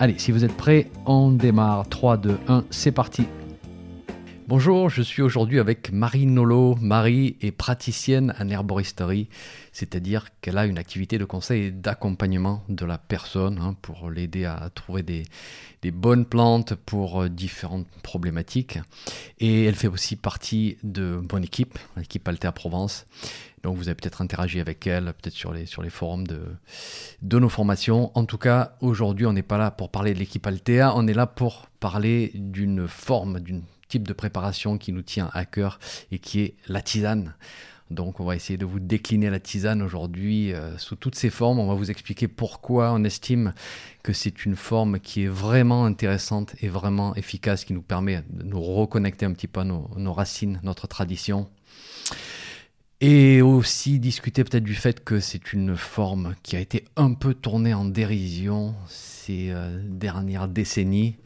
Allez, si vous êtes prêts, on démarre. 3, 2, 1, c'est parti. Bonjour, je suis aujourd'hui avec Marie Nolo. Marie est praticienne en herboristerie, c'est-à-dire qu'elle a une activité de conseil et d'accompagnement de la personne hein, pour l'aider à trouver des, bonnes plantes pour euh, différentes problématiques. Et elle fait aussi partie de mon équipe, l'équipe Alter Provence. Donc vous avez peut-être interagi avec elle, peut-être sur les, forums de nos formations. En tout cas, aujourd'hui, on n'est pas là pour parler de l'équipe Altea, on est là pour parler d'une forme, d'une type de préparation qui nous tient à cœur et qui est la tisane. Donc on va essayer de vous décliner la tisane aujourd'hui euh, sous toutes ses formes. On va vous expliquer pourquoi on estime que c'est une forme qui est vraiment intéressante et vraiment efficace, qui nous permet de nous reconnecter un petit peu à nos racines, notre tradition. Et aussi discuter peut-être du fait que c'est une forme qui a été un peu tournée en dérision ces euh, dernières décennies.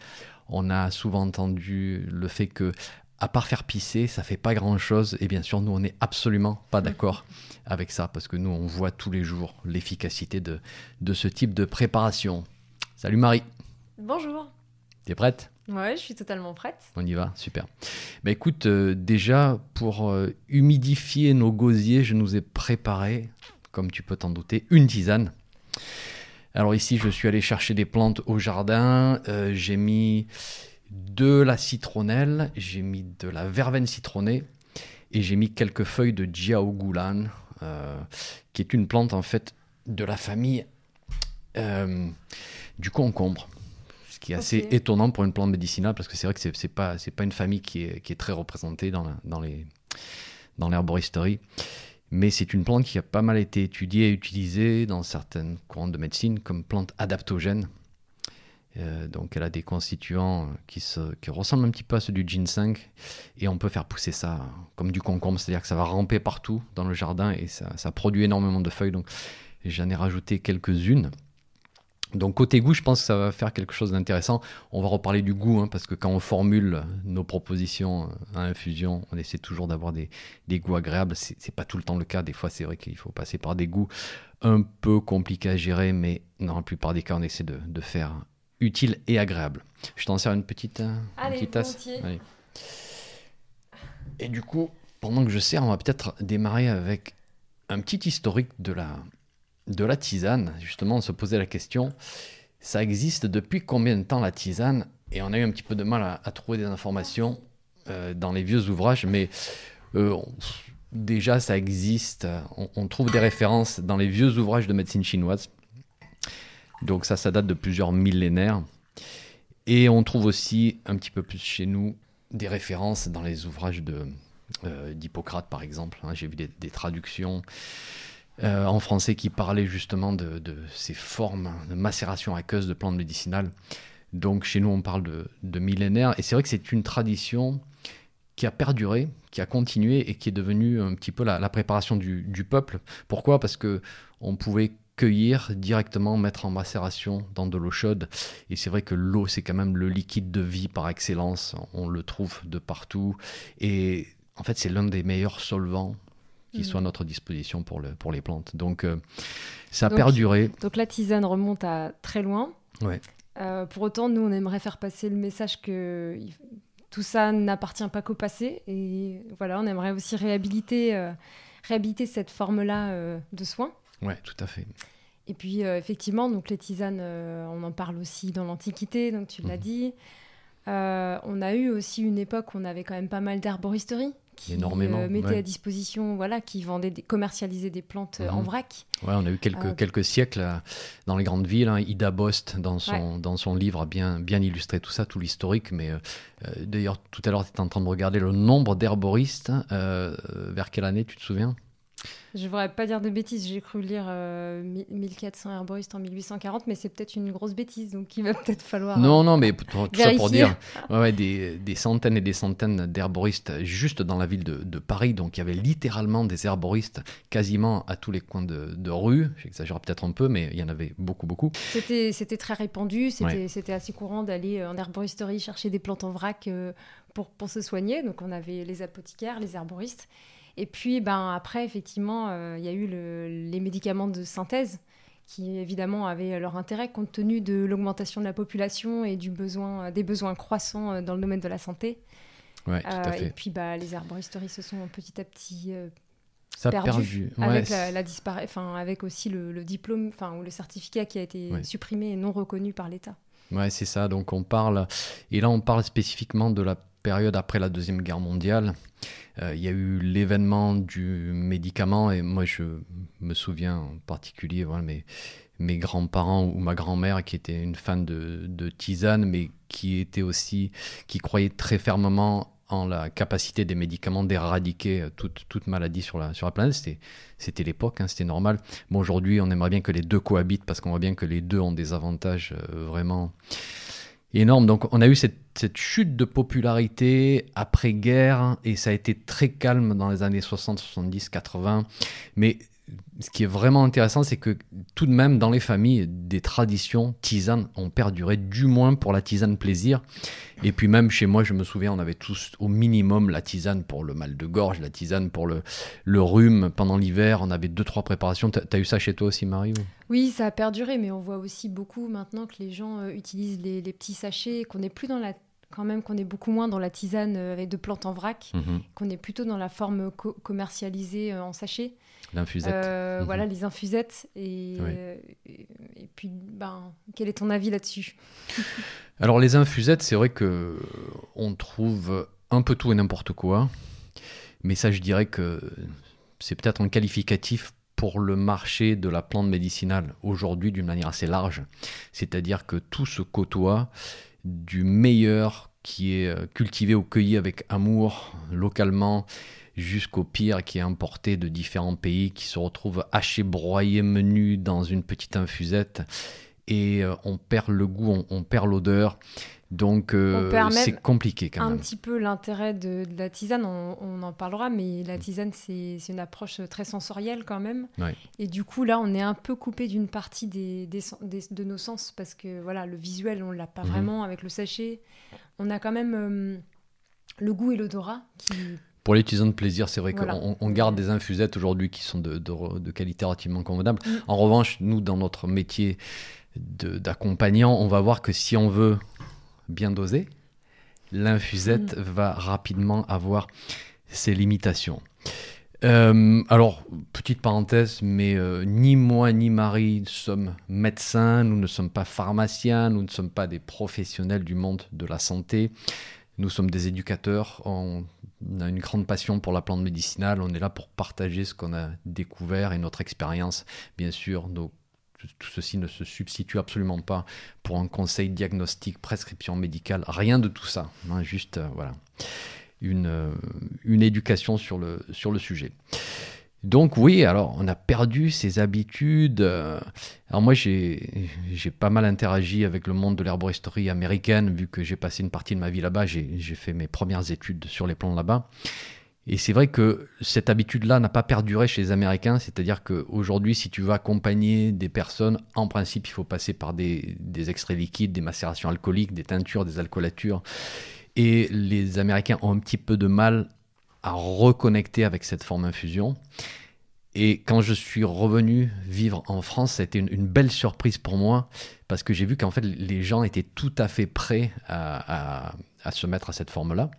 On a souvent entendu le fait que, à part faire pisser, ça fait pas grand-chose. Et bien sûr, nous, on n'est absolument pas d'accord avec ça, parce que nous, on voit tous les jours l'efficacité de, de ce type de préparation. Salut Marie. Bonjour. T'es prête? Ouais, je suis totalement prête. On y va, super. Bah écoute, euh, déjà pour euh, humidifier nos gosiers, je nous ai préparé, comme tu peux t'en douter, une tisane. Alors ici, je suis allé chercher des plantes au jardin. Euh, j'ai mis de la citronnelle, j'ai mis de la verveine citronnée et j'ai mis quelques feuilles de Jiaogulan, qui est une plante en fait de la famille du concombre qui est assez étonnant pour une plante médicinale, parce que c'est vrai que c'est n'est pas, pas une famille qui est, qui est très représentée dans, dans, les, dans l'herboristerie. Mais c'est une plante qui a pas mal été étudiée et utilisée dans certaines courants de médecine comme plante adaptogène. Euh, donc elle a des constituants qui, se, qui, ressemblent un petit peu à ceux du ginseng et on peut faire pousser ça comme du concombre, c'est-à-dire que ça va ramper partout dans le jardin et ça produit énormément de feuilles. Donc j'en ai rajouté quelques-unes. Donc côté goût, je pense que ça va faire quelque chose d'intéressant. On va reparler du goût, hein, parce que quand on formule nos propositions à infusion, on essaie toujours d'avoir des, goûts agréables. C'est, n'est pas tout le temps le cas. Des fois, c'est vrai qu'il faut passer par des goûts un peu compliqués à gérer, mais dans la plupart des cas, on essaie de, faire utile et agréable. Je t'en sers une petite, euh, Allez, tasse. Et du coup, pendant que je sers, on va peut-être démarrer avec un petit historique de la, de la tisane, justement, on se posait la question, ça existe depuis combien de temps la tisane? Et on a eu un petit peu de mal à, trouver des informations euh, dans les vieux ouvrages, mais euh, déjà ça existe, on, trouve des références dans les vieux ouvrages de médecine chinoise. Donc ça, ça date de plusieurs millénaires. Et on trouve aussi un petit peu plus chez nous des références dans les ouvrages euh, d'Hippocrate, par exemple. Hein. J'ai vu des traductions euh, en français qui parlait justement de, ces formes de macération aqueuse de plantes médicinales. Donc chez nous, on parle de, millénaires. Et c'est vrai que c'est une tradition qui a perduré, qui a continué et qui est devenue un petit peu la, préparation du, peuple. Pourquoi? Parce que on pouvait cueillir directement, mettre en macération dans de l'eau chaude. Et c'est vrai que l'eau, c'est quand même le liquide de vie par excellence. On le trouve de partout. Et en fait, c'est l'un des meilleurs solvants qui mm. soit à notre disposition pour, le, pour les plantes. Donc, euh, ça a perduré. Donc, la tisane remonte à très loin. Ouais. Euh, pour autant, nous, on aimerait faire passer le message que tout ça n'appartient pas qu'au passé. Et voilà, on aimerait aussi réhabiliter, euh, réhabiliter cette forme-là de soins. Oui, tout à fait. Et puis, effectivement, donc les tisanes, on en parle aussi dans l'Antiquité, donc tu l'as mhm. dit. on a eu aussi une époque où on avait quand même pas mal d'herboristerie qui Énormément, euh, mettait à disposition, voilà, qui vendait, des, commercialisait des plantes euh, en mhm. vrac. Ouais, on a eu quelques, euh, quelques siècles dans les grandes villes. Hein. Ida Bost, dans son, dans son livre, a bien, bien illustré tout ça, tout l'historique. Mais d'ailleurs, tout à l'heure, tu étais en train de regarder le nombre d'herboristes. vers quelle année, tu te souviens? Je ne voudrais pas dire de bêtises, j'ai cru lire 1400 euh, herboristes en 1840, mais c'est peut-être une grosse bêtise, donc il va peut-être falloir. Non, euh, non, mais tout ça pour dire ouais, des, des, centaines et des centaines d'herboristes juste dans la ville de, de, Paris, donc il y avait littéralement des herboristes quasiment à tous les coins de, de rue, j'exagère peut-être un peu, mais il y en avait beaucoup, beaucoup. C'était très répandu, c'était assez courant d'aller en herboristerie chercher des plantes en vrac pour, pour se soigner, donc on avait les apothicaires, les herboristes. Et puis, ben, après, effectivement, euh, il y a eu les médicaments de synthèse qui, évidemment, avaient leur intérêt compte tenu de l'augmentation de la population et du besoin, des besoins croissants euh, dans le domaine de la santé. Ouais, tout à euh, fait. Et puis, bah, les herboristeries se sont petit à petit ça perdu, avec la, enfin avec aussi le, diplôme, enfin ou le certificat qui a été supprimé et non reconnu par l'État. Ouais, c'est ça. Donc on parle et là on parle spécifiquement de la période après la Deuxième Guerre mondiale, euh, il y a eu l'événement du médicament, et moi je me souviens en particulier, voilà, mes, mes grands-parents ou ma grand-mère qui était une fan de, tisane, mais qui était aussi, qui croyait très fermement en la capacité des médicaments d'éradiquer toute, toute, maladie sur la, sur la planète. C'était, c'était l'époque, hein, c'était normal. Bon, aujourd'hui, on aimerait bien que les deux cohabitent parce qu'on voit bien que les deux ont des avantages euh, vraiment énorme. Donc on a eu cette, chute de popularité après-guerre et ça a été très calme dans les années 60, 70, 80. Mais ce qui est vraiment intéressant, c'est que tout de même, dans les familles, des traditions tisanes ont perduré, du moins pour la tisane plaisir. Et puis même chez moi, je me souviens, on avait tous au minimum la tisane pour le mal de gorge, la tisane pour le, le rhume pendant l'hiver. On avait deux, trois préparations. Tu as, eu ça chez toi aussi, Marie Oui, ça a perduré, mais on voit aussi beaucoup maintenant que les gens euh, utilisent les, petits sachets, qu'on n'est plus dans la quand même qu'on est beaucoup moins dans la tisane euh, avec de plantes en vrac, mhm. qu'on est plutôt dans la forme commercialisée euh, en sachet. L'infusette. Euh, mhm. Voilà, les infusettes. Et, et, puis, ben, quel est ton avis là-dessus? Alors, les infusettes, c'est vrai que on trouve un peu tout et n'importe quoi. Mais ça, je dirais que c'est peut-être un qualificatif pour le marché de la plante médicinale aujourd'hui d'une manière assez large. C'est-à-dire que tout se côtoie du meilleur qui est euh, cultivé ou cueilli avec amour localement jusqu'au pire qui est importé de différents pays qui se retrouve haché, broyé, menu dans une petite infusette et euh, on perd le goût, on perd l'odeur. Donc euh, c'est compliqué quand même. Un petit peu l'intérêt de, la tisane, on, en parlera, mais la tisane c'est une approche très sensorielle quand même. Et du coup là on est un peu coupé d'une partie des, de nos sens parce que voilà le visuel on l'a pas mm-hmm. vraiment avec le sachet. On a quand même euh, le goût et l'odorat qui pour les tisanes de plaisir, c'est vrai qu'on on garde des infusettes aujourd'hui qui sont de, de, qualité relativement convenable. Mm. En revanche, nous, dans notre métier d'accompagnant, on va voir que si on veut bien dosé, l'infusette mm. va rapidement avoir ses limitations. Euh, alors, petite parenthèse, mais euh, ni moi ni Marie sommes médecins, nous ne sommes pas pharmaciens, nous ne sommes pas des professionnels du monde de la santé. Nous sommes des éducateurs, on a une grande passion pour la plante médicinale, on est là pour partager ce qu'on a découvert et notre expérience, bien sûr, nos tout ceci ne se substitue absolument pas pour un conseil diagnostic, prescription médicale, rien de tout ça. Hein, juste, euh, voilà, une, euh, une éducation sur le, sur le sujet. Donc oui, alors on a perdu ses habitudes. Euh, alors moi j'ai pas mal interagi avec le monde de l'herboristerie américaine, vu que j'ai passé une partie de ma vie là-bas, j'ai fait mes premières études sur les plantes là-bas. Et c'est vrai que cette habitude-là n'a pas perduré chez les Américains, c'est-à-dire qu'aujourd'hui, si tu veux accompagner des personnes, en principe, il faut passer par des, extraits liquides, des macérations alcooliques, des teintures, des alcoolatures. Et les Américains ont un petit peu de mal à reconnecter avec cette forme infusion. Et quand je suis revenu vivre en France, ça a été une, belle surprise pour moi, parce que j'ai vu qu'en fait, les gens étaient tout à fait prêts à à se mettre à cette forme-là.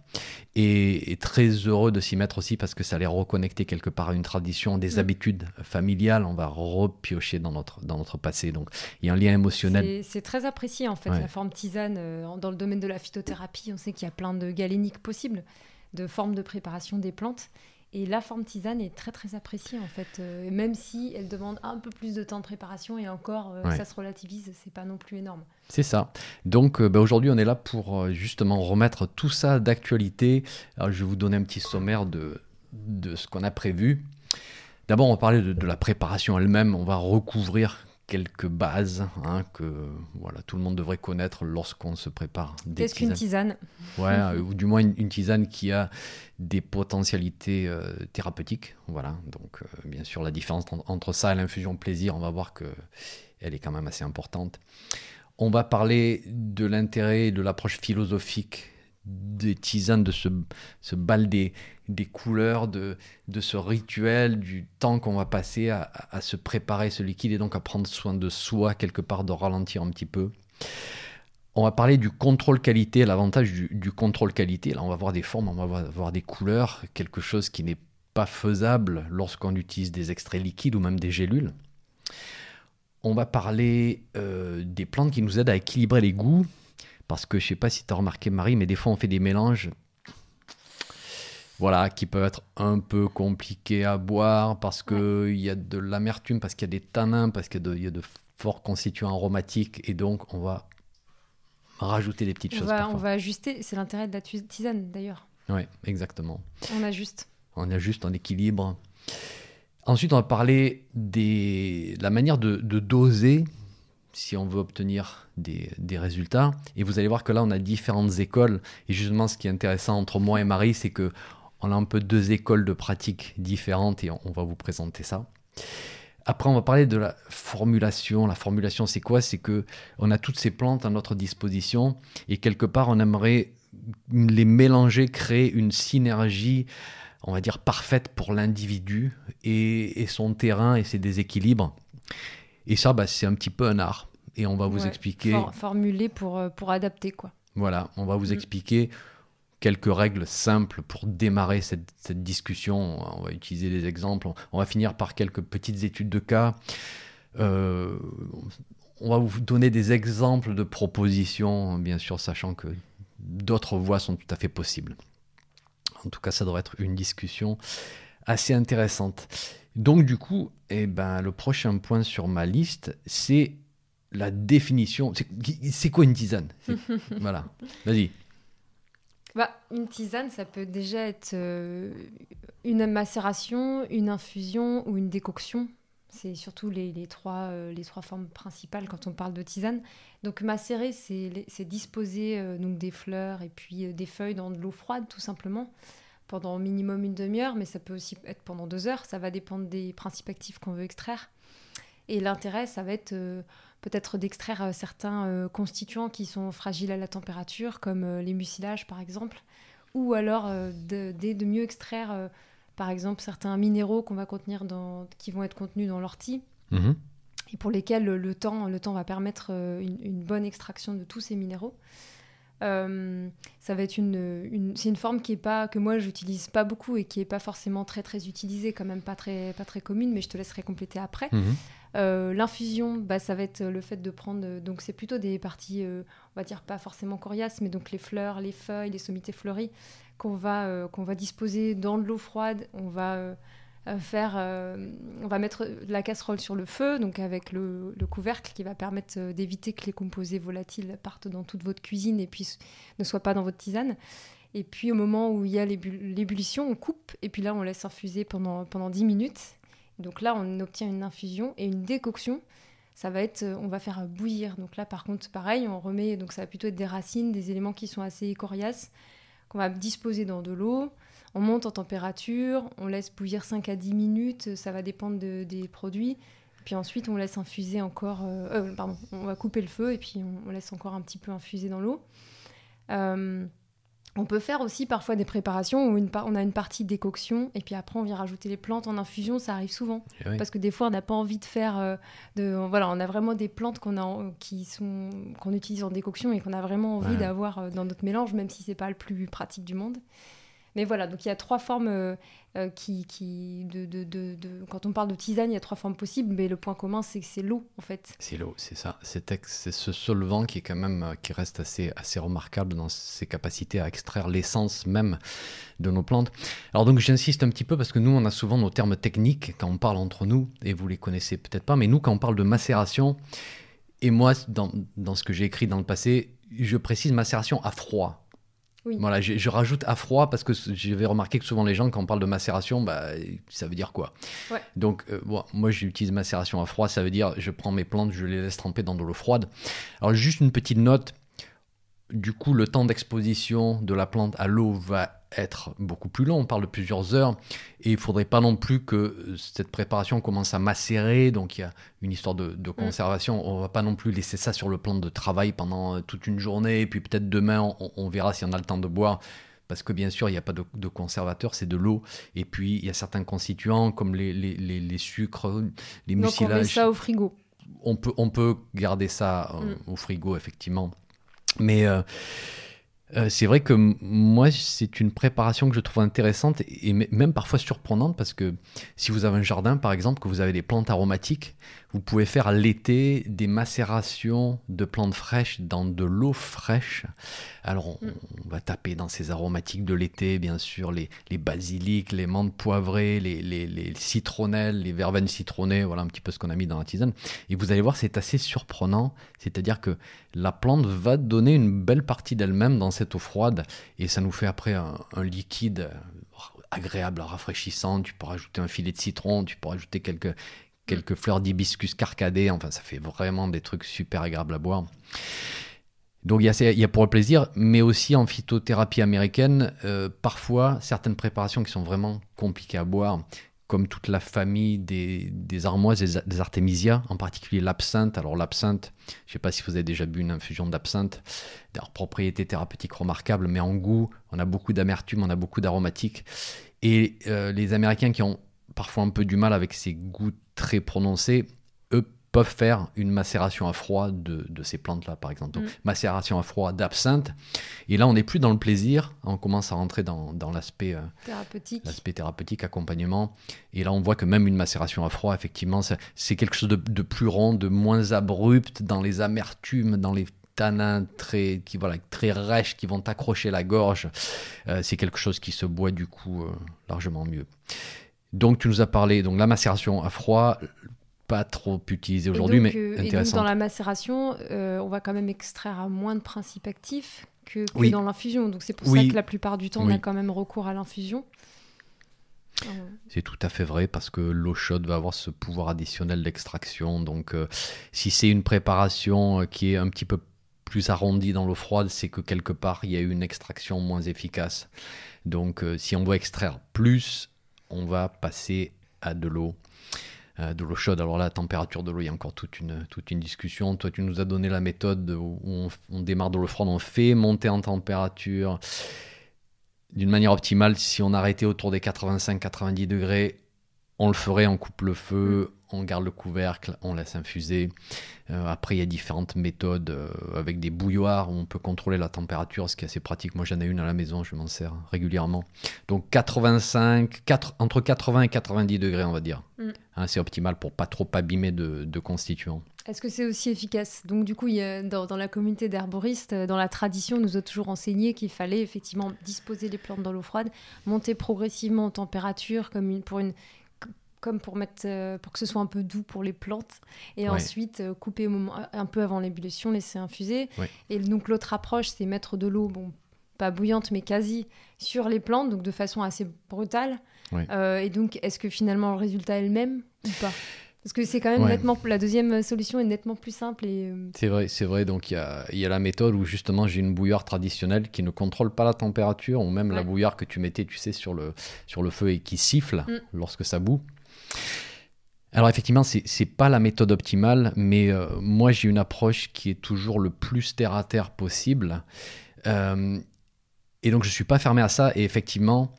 Et, très heureux de s'y mettre aussi parce que ça les reconnecter quelque part à une tradition, des mm. habitudes familiales. On va repiocher dans notre, dans notre passé. Donc il y a un lien émotionnel. C'est très apprécié en fait, la forme tisane. Euh, dans le domaine de la phytothérapie, on sait qu'il y a plein de galéniques possibles, de formes de préparation des plantes. Et la forme tisane est très très appréciée en fait, euh, même si elle demande un peu plus de temps de préparation et encore euh, ça se relativise, c'est pas non plus énorme. C'est ça. Donc euh, bah, aujourd'hui on est là pour justement remettre tout ça d'actualité. Alors je vais vous donner un petit sommaire de, de ce qu'on a prévu. D'abord, on va parler de, la préparation elle-même. On va recouvrir quelques bases hein, que voilà, tout le monde devrait connaître lorsqu'on se prépare Qu'est-ce qu'une tisane? Ouais, ou du moins une, tisane qui a des potentialités euh, thérapeutiques. Voilà, donc euh, bien sûr la différence entre ça et l'infusion plaisir, on va voir que elle est quand même assez importante. On va parler de l'intérêt de l'approche philosophique des tisanes, de ce, bal des, couleurs, de, de, ce rituel, du temps qu'on va passer à, se préparer ce liquide et donc à prendre soin de soi, quelque part, de ralentir un petit peu. On va parler du contrôle qualité, l'avantage du, contrôle qualité. Là, on va voir des formes, on va voir des couleurs, quelque chose qui n'est pas faisable lorsqu'on utilise des extraits liquides ou même des gélules. On va parler euh, des plantes qui nous aident à équilibrer les goûts, parce que je sais pas si tu as remarqué Marie, mais des fois on fait des mélanges voilà, qui peuvent être un peu compliqués à boire parce qu'il y a de l'amertume, parce qu'il y a des tanins, parce qu'il y, a de forts constituants aromatiques et donc on va rajouter des petites choses. on va ajuster, c'est l'intérêt de la tisane d'ailleurs. Oui, exactement. On ajuste. On ajuste, on équilibre. Ensuite, on va parler de la manière de doser si on veut obtenir des, résultats. Et vous allez voir que là, on a différentes écoles. Et justement, ce qui est intéressant entre moi et Marie, c'est que on a un peu deux écoles de pratique différentes et on, va vous présenter ça. Après, on va parler de la formulation. La formulation, c'est quoi? C'est que on a toutes ces plantes à notre disposition et quelque part, on aimerait les mélanger, créer une synergie, on va dire parfaite pour l'individu et, son terrain et ses déséquilibres. Et ça, bah, c'est un petit peu un art. Et on va vous expliquer. formuler pour, euh, pour adapter, quoi. Voilà, on va vous mm. expliquer quelques règles simples pour démarrer cette, cette, discussion. On va utiliser des exemples. On va finir par quelques petites études de cas. Euh, on va vous donner des exemples de propositions, bien sûr, sachant que d'autres voies sont tout à fait possibles. En tout cas, ça devrait être une discussion assez intéressante. Donc du coup, eh ben, le prochain point sur ma liste, c'est la définition. C'est quoi une tisane? Voilà, vas-y. Bah, une tisane, ça peut déjà être euh, une macération, une infusion ou une décoction. C'est surtout les, trois, euh, les trois formes principales quand on parle de tisane. Donc macérer, c'est disposer euh, donc des fleurs et puis des feuilles dans de l'eau froide, tout simplement pendant au minimum une demi-heure, mais ça peut aussi être pendant deux heures. Ça va dépendre des principes actifs qu'on veut extraire. Et l'intérêt, ça va être euh, peut-être d'extraire euh, certains euh, constituants qui sont fragiles à la température, comme les mucilages par exemple, ou alors de, de, mieux extraire par exemple certains minéraux qu'on va contenir dans, qui vont être contenus dans l'ortie. Mhm. Et pour lesquels le, temps, le temps va permettre une, bonne extraction de tous ces minéraux. Euh, ça va être une, c'est une forme qui est pas que moi j'utilise pas beaucoup et qui est pas forcément très très utilisée, quand même pas très pas très commune, mais je te laisserai compléter après. Mhm. Euh, l'infusion, bah, ça va être le fait de prendre, donc c'est plutôt des parties, euh, on va dire pas forcément coriaces, mais donc les fleurs, les feuilles, les sommités fleuries qu'on va qu'on va disposer dans de l'eau froide. On va faire, euh, on va mettre la casserole sur le feu, donc avec le, couvercle qui va permettre euh, d'éviter que les composés volatiles partent dans toute votre cuisine et puis ne soient pas dans votre tisane. Et puis au moment où il y a l'ébullition, on coupe et puis là on laisse infuser pendant, pendant 10 minutes. Donc là on obtient une infusion et une décoction. Ça va être, on va faire bouillir. Donc là par contre pareil, on remet, donc ça va plutôt être des racines, des éléments qui sont assez coriaces qu'on va disposer dans de l'eau. On monte en température, on laisse bouillir 5 à 10 minutes, ça va dépendre des produits. Puis ensuite, on laisse infuser encore. Euh, euh, pardon, on va couper le feu et puis on, laisse encore un petit peu infuser dans l'eau. Euh, on peut faire aussi parfois des préparations où on a une partie décoction et puis après on vient rajouter les plantes en infusion, ça arrive souvent. Eh Parce que des fois on n'a pas envie de faire de voilà, on a vraiment des plantes qu'on a qui sont qu'on utilise en décoction et qu'on a vraiment envie d'avoir dans notre mélange même si c'est pas le plus pratique du monde. Mais voilà, donc il y a trois formes euh, euh, qui, quand on parle de tisane, il y a trois formes possibles, mais le point commun, c'est que c'est l'eau, en fait. C'est l'eau, c'est ça. C'est ce solvant qui est quand même, euh, qui reste assez, assez remarquable dans ses capacités à extraire l'essence même de nos plantes. Alors donc j'insiste un petit peu parce que nous, on a souvent nos termes techniques quand on parle entre nous, et vous les connaissez peut-être pas, mais nous, quand on parle de macération, et moi, dans ce que j'ai écrit dans le passé, je précise macération à froid Voilà, je, rajoute à froid parce que j'avais remarqué que souvent les gens, quand on parle de macération, bah, ça veut dire quoi? Donc, euh, moi, j'utilise macération à froid, ça veut dire je prends mes plantes, je les laisse tremper dans de l'eau froide. Alors, juste une petite note, du coup, le temps d'exposition de la plante à l'eau va être beaucoup plus long, on parle de plusieurs heures, et il ne faudrait pas non plus que cette préparation commence à macérer, donc il y a une histoire de, mm. conservation, on ne va pas non plus laisser ça sur le plan de travail pendant toute une journée, et puis peut-être demain on, verra si on a le temps de boire, parce que bien sûr il n'y a pas de, conservateur, c'est de l'eau, et puis il y a certains constituants comme les, les, les, sucres, les mucilages. Donc on met ça au frigo. On peut, on peut garder ça euh, mm. au frigo, effectivement. Mais... Euh, euh, c'est vrai que moi, c'est une préparation que je trouve intéressante et même parfois surprenante parce que si vous avez un jardin, par exemple, que vous avez des plantes aromatiques, vous pouvez faire l'été des macérations de plantes fraîches dans de l'eau fraîche. Alors, on, va taper dans ces aromatiques de l'été, bien sûr, les, les, basiliques, les menthes poivrées, les, les, les, citronnelles, les verveines citronnées, voilà un petit peu ce qu'on a mis dans la tisane. Et vous allez voir, c'est assez surprenant. C'est-à-dire que la plante va donner une belle partie d'elle-même dans cette eau froide et ça nous fait après un, un liquide agréable, rafraîchissant. Tu peux rajouter un filet de citron, tu peux rajouter quelques, quelques fleurs d'hibiscus carcadées. Enfin, ça fait vraiment des trucs super agréables à boire. Donc il y, a, pour le plaisir, mais aussi en phytothérapie américaine, euh, parfois certaines préparations qui sont vraiment compliquées à boire, comme toute la famille des, des armoises, des, des, artémisias, en particulier l'absinthe. Alors l'absinthe, je ne sais pas si vous avez déjà bu une infusion d'absinthe, des propriétés thérapeutiques remarquables, mais en goût, on a beaucoup d'amertume, on a beaucoup d'aromatiques. Et euh, les Américains qui ont parfois un peu du mal avec ces goûts très prononcés, eux peuvent faire une macération à froid de, ces plantes-là, par exemple. Donc, mm. macération à froid d'absinthe. Et là, on n'est plus dans le plaisir, on commence à rentrer dans, l'aspect euh, thérapeutique. l'aspect thérapeutique, accompagnement. Et là, on voit que même une macération à froid, effectivement, c'est quelque chose de, plus rond, de moins abrupt dans les amertumes, dans les tanins très, qui, voilà, très rêches qui vont accrocher la gorge. Euh, c'est quelque chose qui se boit du coup euh, largement mieux. Donc tu nous as parlé donc la macération à froid, pas trop utilisée aujourd'hui, mais euh, intéressant. Et donc dans la macération, euh, on va quand même extraire à moins de principes actifs que, dans l'infusion. Donc c'est pour ça que la plupart du temps, on a quand même recours à l'infusion. C'est tout à fait vrai parce que l'eau chaude va avoir ce pouvoir additionnel d'extraction. Donc, euh, si c'est une préparation qui est un petit peu plus arrondie dans l'eau froide, c'est que quelque part il y a eu une extraction moins efficace. Donc, si on veut extraire plus, on va passer à de l'eau. Euh, de l'eau chaude. Alors là, la température de l'eau, il y a encore toute une, toute une discussion. Toi, tu nous as donné la méthode où on, démarre de l'eau froide, on fait monter en température d'une manière optimale. Si on arrêtait autour des 85-90 degrés, on le ferait, on coupe le feu, on garde le couvercle, on laisse infuser. Euh, après, il y a différentes méthodes euh, avec des bouilloires où on peut contrôler la température, ce qui est assez pratique. Moi, j'en ai une à la maison, je m'en sers régulièrement. Donc 85, 4, entre 80 et 90 degrés, on va dire. Mm. Hein, c'est optimal pour pas trop abîmer de, constituants. Est-ce que c'est aussi efficace? Donc du coup, il y a, dans, dans, la communauté d'herboristes, euh, dans la tradition, on nous a toujours enseigné qu'il fallait effectivement disposer les plantes dans l'eau froide, monter progressivement en température comme une, pour une comme pour mettre euh, pour que ce soit un peu doux pour les plantes. Et ensuite euh, couper au moment un peu avant l'ébullition laisser infuser. Et donc l'autre approche c'est mettre de l'eau bon pas bouillante mais quasi sur les plantes donc de façon assez brutale. Euh, et donc est-ce que finalement le résultat est le même ou pas? Parce que c'est quand même nettement la deuxième solution est nettement plus simple et c'est vrai c'est vrai. Donc il y a, y a, la méthode où justement j'ai une bouilloire traditionnelle qui ne contrôle pas la température ou même la bouilloire que tu mettais tu sais sur le sur le feu et qui siffle mm. lorsque ça bout alors effectivement, c'est n'est pas la méthode optimale, mais euh, moi j'ai une approche qui est toujours le plus terre à terre possible. Euh, et donc je ne suis pas fermé à ça. Et effectivement,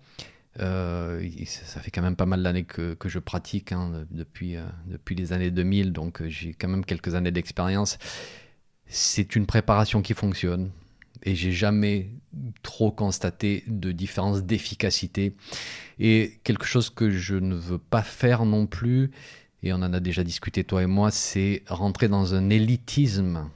euh, ça fait quand même pas mal d'années que, que, je pratique, hein, depuis, depuis les années 2000, donc j'ai quand même quelques années d'expérience. C'est une préparation qui fonctionne et j'ai jamais trop constaté de différence d'efficacité. Et quelque chose que je ne veux pas faire non plus, et on en a déjà discuté toi et moi, c'est rentrer dans un élitisme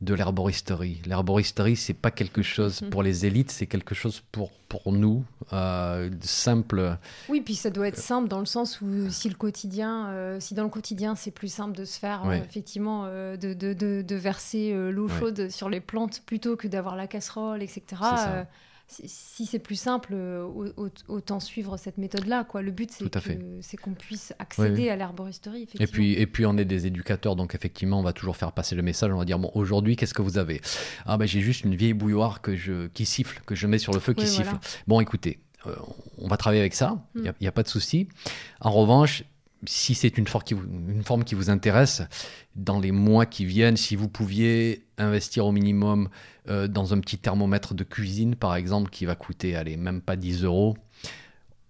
de l'herboristerie. L'herboristerie, c'est pas quelque chose mhm. pour les élites, c'est quelque chose pour, pour nous, euh, simple. Oui, puis ça doit être simple dans le sens où si le quotidien, euh, si dans le quotidien c'est plus simple de se faire euh, effectivement de, de, de, verser l'eau chaude sur les plantes plutôt que d'avoir la casserole, etc. si c'est plus simple, euh, autant suivre cette méthode-là. Quoi. Le but, c'est qu'on puisse accéder à l'herboristerie. Et puis, et puis, on est des éducateurs, donc effectivement, on va toujours faire passer le message. On va dire, bon, aujourd'hui, qu'est-ce que vous avez? Ah, ben j'ai juste une vieille bouilloire que je, qui siffle, que je mets sur le feu, qui siffle. Bon, écoutez, euh, on va travailler avec ça, il n'y a, mm. a, pas de souci. En revanche, si c'est une, forme qui vous intéresse, dans les mois qui viennent, si vous pouviez investir au minimum euh, dans un petit thermomètre de cuisine, par exemple, qui va coûter, allez, même pas 10 euros,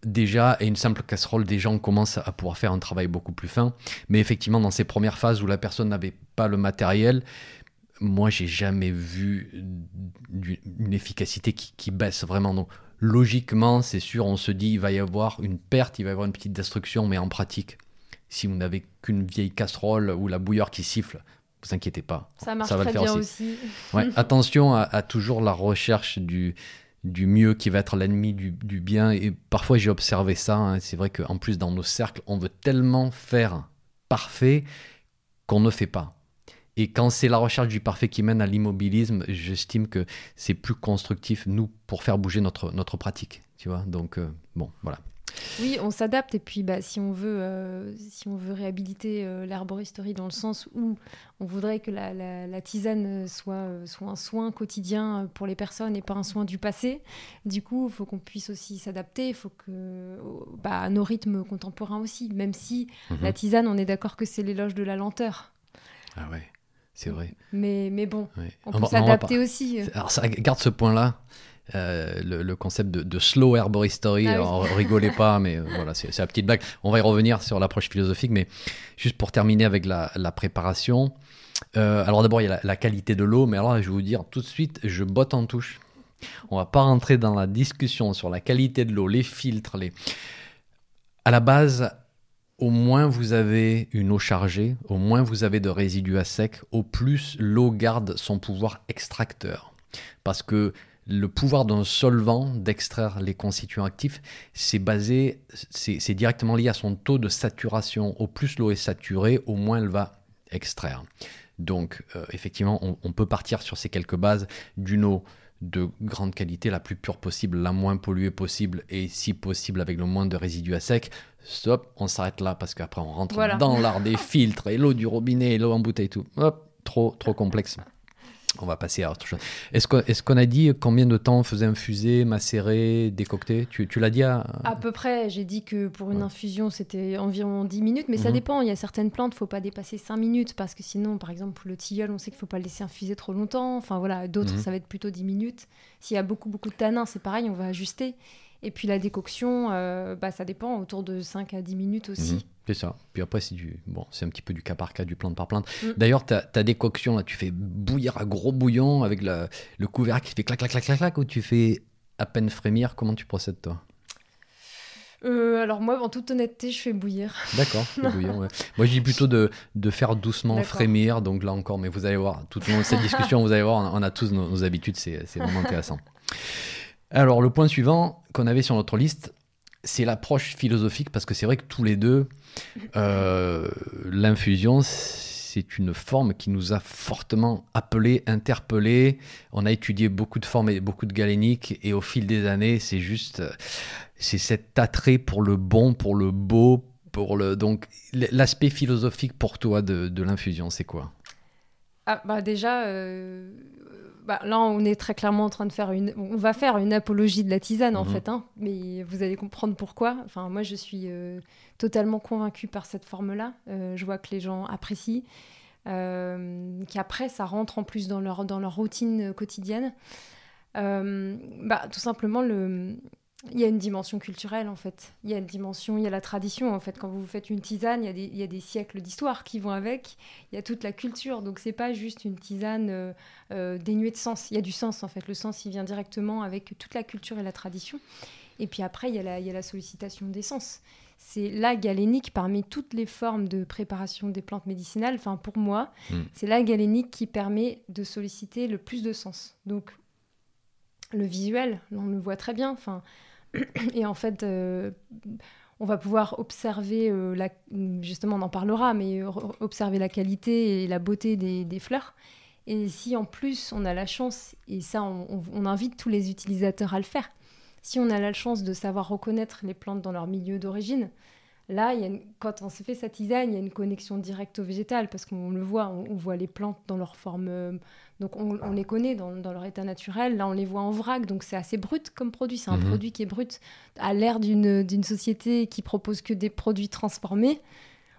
déjà, et une simple casserole, déjà on commence à pouvoir faire un travail beaucoup plus fin. Mais effectivement, dans ces premières phases où la personne n'avait pas le matériel, moi, j'ai jamais vu une efficacité qui, baisse vraiment. Logiquement, c'est sûr, on se dit, il va y avoir une perte, il va y avoir une petite destruction, mais en pratique, si vous n'avez qu'une vieille casserole ou la bouilleure qui siffle, vous inquiétez pas. Ça marche très bien aussi. attention à, toujours la recherche du, du mieux qui va être l'ennemi du, bien. Et parfois, j'ai observé ça. Hein. C'est vrai qu'en plus, dans nos cercles, on veut tellement faire parfait qu'on ne fait pas. Et quand c'est la recherche du parfait qui mène à l'immobilisme, j'estime que c'est plus constructif, nous, pour faire bouger notre, notre pratique. Tu vois Donc, euh, bon, voilà. Oui, on s'adapte et puis bah, si on veut euh, si on veut réhabiliter euh, l'herboristerie dans le sens où on voudrait que la, tisane soit euh, soit un soin quotidien pour les personnes et pas un soin du passé. Du coup, il faut qu'on puisse aussi s'adapter. Il faut que bah, à nos rythmes contemporains aussi. Même si mhm. la tisane, on est d'accord que c'est l'éloge de la lenteur. Ah ouais. C'est vrai. Mais, mais bon, on peut s'adapter aussi. Alors, ça, garde ce point-là. Euh, le, concept de, slow herboristory. Ah rigolez pas, mais euh, voilà, c'est la petite blague. On va y revenir sur l'approche philosophique, mais juste pour terminer avec la, préparation. Euh, alors d'abord, il y a la, qualité de l'eau, mais alors je vais vous dire tout de suite, je botte en touche. On va pas rentrer dans la discussion sur la qualité de l'eau, les filtres, les. À la base, au moins vous avez une eau chargée, au moins vous avez de résidus à sec, au plus l'eau garde son pouvoir extracteur. Parce que le pouvoir d'un solvant d'extraire les constituants actifs, c'est basé, c'est directement lié à son taux de saturation. Au plus l'eau est saturée, au moins elle va extraire. Donc, euh, effectivement, on, peut partir sur ces quelques bases d'une eau de grande qualité, la plus pure possible, la moins polluée possible, et si possible avec le moins de résidus à sec. Stop, on s'arrête là parce qu'après on rentre dans l'art des filtres et l'eau du robinet, l'eau en bouteille, tout. Hop, trop, trop complexe. On va passer à autre chose. Est-ce qu'on a dit combien de temps on faisait infuser, macérer, décocter? Tu, l'as dit à... à... peu près. J'ai dit que pour une infusion, c'était environ 10 minutes, mais ça mhm. dépend. Il y a certaines plantes, il ne faut pas dépasser 5 minutes parce que sinon, par exemple, le tilleul, on sait qu'il ne faut pas le laisser infuser trop longtemps. Enfin voilà, d'autres, mhm. ça va être plutôt 10 minutes. S'il y a beaucoup, beaucoup de tanins, c'est pareil, on va ajuster. Et puis la décoction, euh, bah, ça dépend, autour de 5 à 10 minutes aussi. Mhm. c'est ça. Puis après, c'est du bon, c'est un petit peu du cas par cas, du plante par plante. Mm. D'ailleurs, ta, ta, décoction, là, tu fais bouillir à gros bouillon avec le couvercle qui fait clac, clac, clac, clac, clac, ou tu fais à peine frémir? Comment tu procèdes, toi? Euh, alors moi, en toute honnêteté, je fais bouillir. D'accord, bouillir. Ouais. Moi, je dis plutôt de, de faire doucement frémir. Donc là encore, mais vous allez voir, tout au long de cette discussion, vous allez voir, on a, tous nos, nos habitudes, c'est vraiment intéressant. Alors, le point suivant qu'on avait sur notre liste, c'est l'approche philosophique, parce que c'est vrai que tous les deux, euh, l'infusion, c'est une forme qui nous a fortement appelés, interpellés. On a étudié beaucoup de formes et beaucoup de galéniques, et au fil des années, c'est juste, c'est cet attrait pour le bon, pour le beau, pour le. Donc, l'aspect philosophique pour toi de, l'infusion, c'est quoi? Ah, bah déjà, euh, bah, là, on est très clairement en train de faire une. On va faire une apologie de la tisane, en mhm. fait, hein, mais vous allez comprendre pourquoi. Enfin, moi, je suis euh, totalement convaincue par cette forme-là. Euh, je vois que les gens apprécient, euh, qu'après, ça rentre en plus dans leur, dans leur routine quotidienne. bah, tout simplement, le, il y a une dimension culturelle en fait. Il y a une dimension, il y a la tradition en fait. Quand vous faites une tisane, il y a des, il y a des siècles d'histoire qui vont avec. Il y a toute la culture. Donc c'est pas juste une tisane euh, euh, dénuée de sens. Il y a du sens en fait. Le sens il vient directement avec toute la culture et la tradition. Et puis après il y a la, il y a la sollicitation des sens. C'est la galénique parmi toutes les formes de préparation des plantes médicinales. Enfin pour moi, hmm. c'est la galénique qui permet de solliciter le plus de sens. Donc le visuel, on le voit très bien. Enfin et en fait, euh, on va pouvoir observer, euh, justement on en parlera, mais observer la qualité et la beauté des, fleurs. Et si en plus on a la chance, et ça on, invite tous les utilisateurs à le faire, si on a la chance de savoir reconnaître les plantes dans leur milieu d'origine, là, quand on se fait sa tisane, il y a une connexion directe au végétal, parce qu'on le voit, on, voit les plantes dans leur forme, euh, donc on, les connaît dans, leur état naturel, là on les voit en vrac, donc c'est assez brut comme produit, c'est un mhm. produit qui est brut. À l'ère d'une société qui propose que des produits transformés,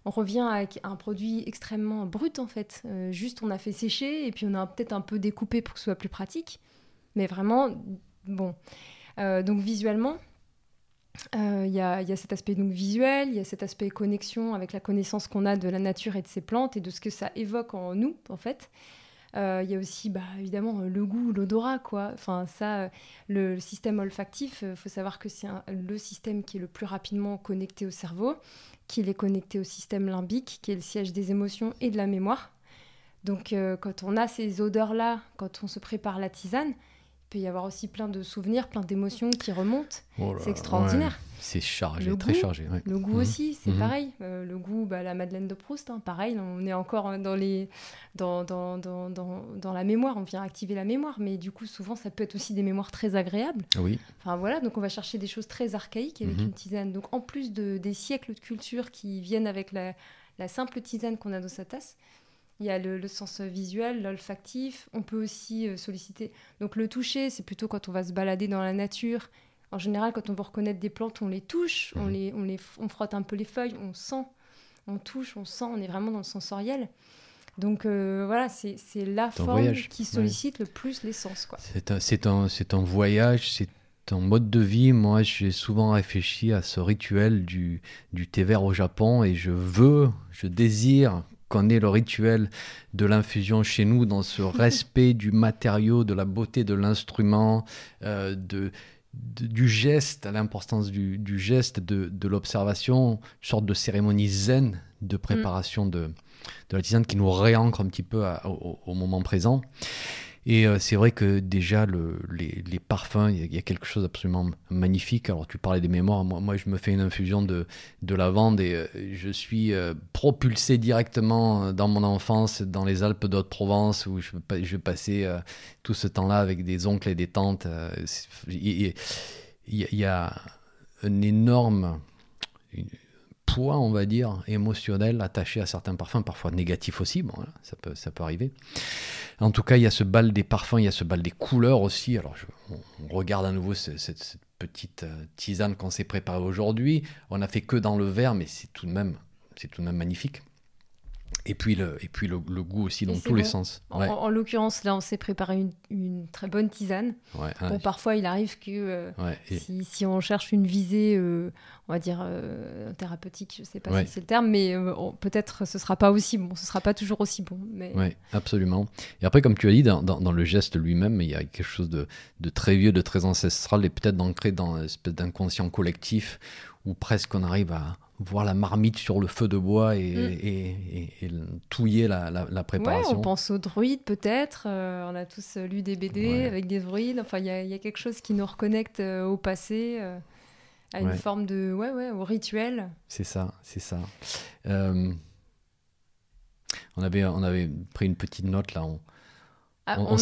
on revient avec un produit extrêmement brut en fait. Euh, juste on a fait sécher et puis on a peut-être un peu découpé pour que ce soit plus pratique. Mais vraiment, bon. Euh, donc visuellement, euh, il y, a cet aspect donc visuel, il y a cet aspect connexion avec la connaissance qu'on a de la nature et de ses plantes et de ce que ça évoque en nous en fait. Il y a aussi bah, évidemment le goût, l'odorat quoi. Enfin ça, le, système olfactif, il faut savoir que c'est le système qui est le plus rapidement connecté au cerveau qu'il est connecté au système limbique, qui est le siège des émotions et de la mémoire. Donc euh, quand on a ces odeurs-là, quand on se prépare la tisane, peut y avoir aussi plein de souvenirs, plein d'émotions qui remontent. Oh c'est extraordinaire. C'est chargé, très chargé. Le goût mhm. aussi, c'est mhm. pareil. Euh, le goût, bah, la Madeleine de Proust, hein, pareil, on est encore dans, les, dans, dans, dans, dans, la mémoire, on vient activer la mémoire, mais du coup, souvent, ça peut être aussi des mémoires très agréables. Oui. Enfin voilà, donc on va chercher des choses très archaïques avec mhm. une tisane. Donc en plus de, des siècles de culture qui viennent avec la, la simple tisane qu'on a dans sa tasse, il y a le, sens visuel, l'olfactif. On peut aussi euh, solliciter. Donc le toucher, c'est plutôt quand on va se balader dans la nature en général, quand on veut reconnaître des plantes, on les touche, on, mhm. les, on, les, on frotte un peu les feuilles, on sent, on touche, on sent, on est vraiment dans le sensoriel. Donc euh, voilà, c'est la forme qui sollicite le plus les sens. C'est un, un, un, voyage, c'est un mode de vie. Moi, j'ai souvent réfléchi à ce rituel du, du thé vert au Japon et je veux, je désire qu'on ait le rituel de l'infusion chez nous dans ce respect du matériau, de la beauté de l'instrument, euh, de du geste, à l'importance du, geste, de, l'observation, une sorte de cérémonie zen de préparation de, la tisane qui nous réancre un petit peu au, moment présent. Et euh, c'est vrai que déjà, les, parfums, il y, a quelque chose d'absolument magnifique. Alors, tu parlais des mémoires. Moi, je me fais une infusion de, lavande et euh, je suis euh, propulsé directement dans mon enfance, dans les Alpes d'Haute-Provence, où je, je passais tout ce temps-là avec des oncles et des tantes. Il y, a un énorme poids, on va dire, émotionnel attaché à certains parfums, parfois négatifs aussi. Bon, ça, peut, ça peut arriver. En tout cas, il y a ce bal des parfums, il y a ce bal des couleurs aussi. Alors, on, regarde à nouveau cette, petite euh, tisane qu'on s'est préparée aujourd'hui. On n'a fait que dans le verre, mais c'est tout de même, c'est tout de même magnifique. Et puis le, et puis le, goût aussi dans tous les sens. En, l'occurrence, là, on s'est préparé une, très bonne tisane. bon, parfois, il arrive que euh, si, on cherche une visée, euh, on va dire euh, thérapeutique, je ne sais pas si c'est le terme, mais peut-être ce ne sera pas aussi bon, ce ne sera pas toujours aussi bon. Mais... Oui, absolument. Et après, comme tu as dit, dans, dans, le geste lui-même, il y a quelque chose de, de, très vieux, de très ancestral et peut-être d'ancré dans une espèce d'inconscient collectif où presque on arrive à voir la marmite sur le feu de bois et, mm. touiller la, préparation. on pense aux druides peut-être. Euh, on a tous lu des BD avec des druides. Enfin, il y, a quelque chose qui nous reconnecte euh, au passé, euh, à une forme de. Ouais, ouais, au rituel. C'est ça, c'est ça. on, avait, on avait pris une petite note là. On, ah, on,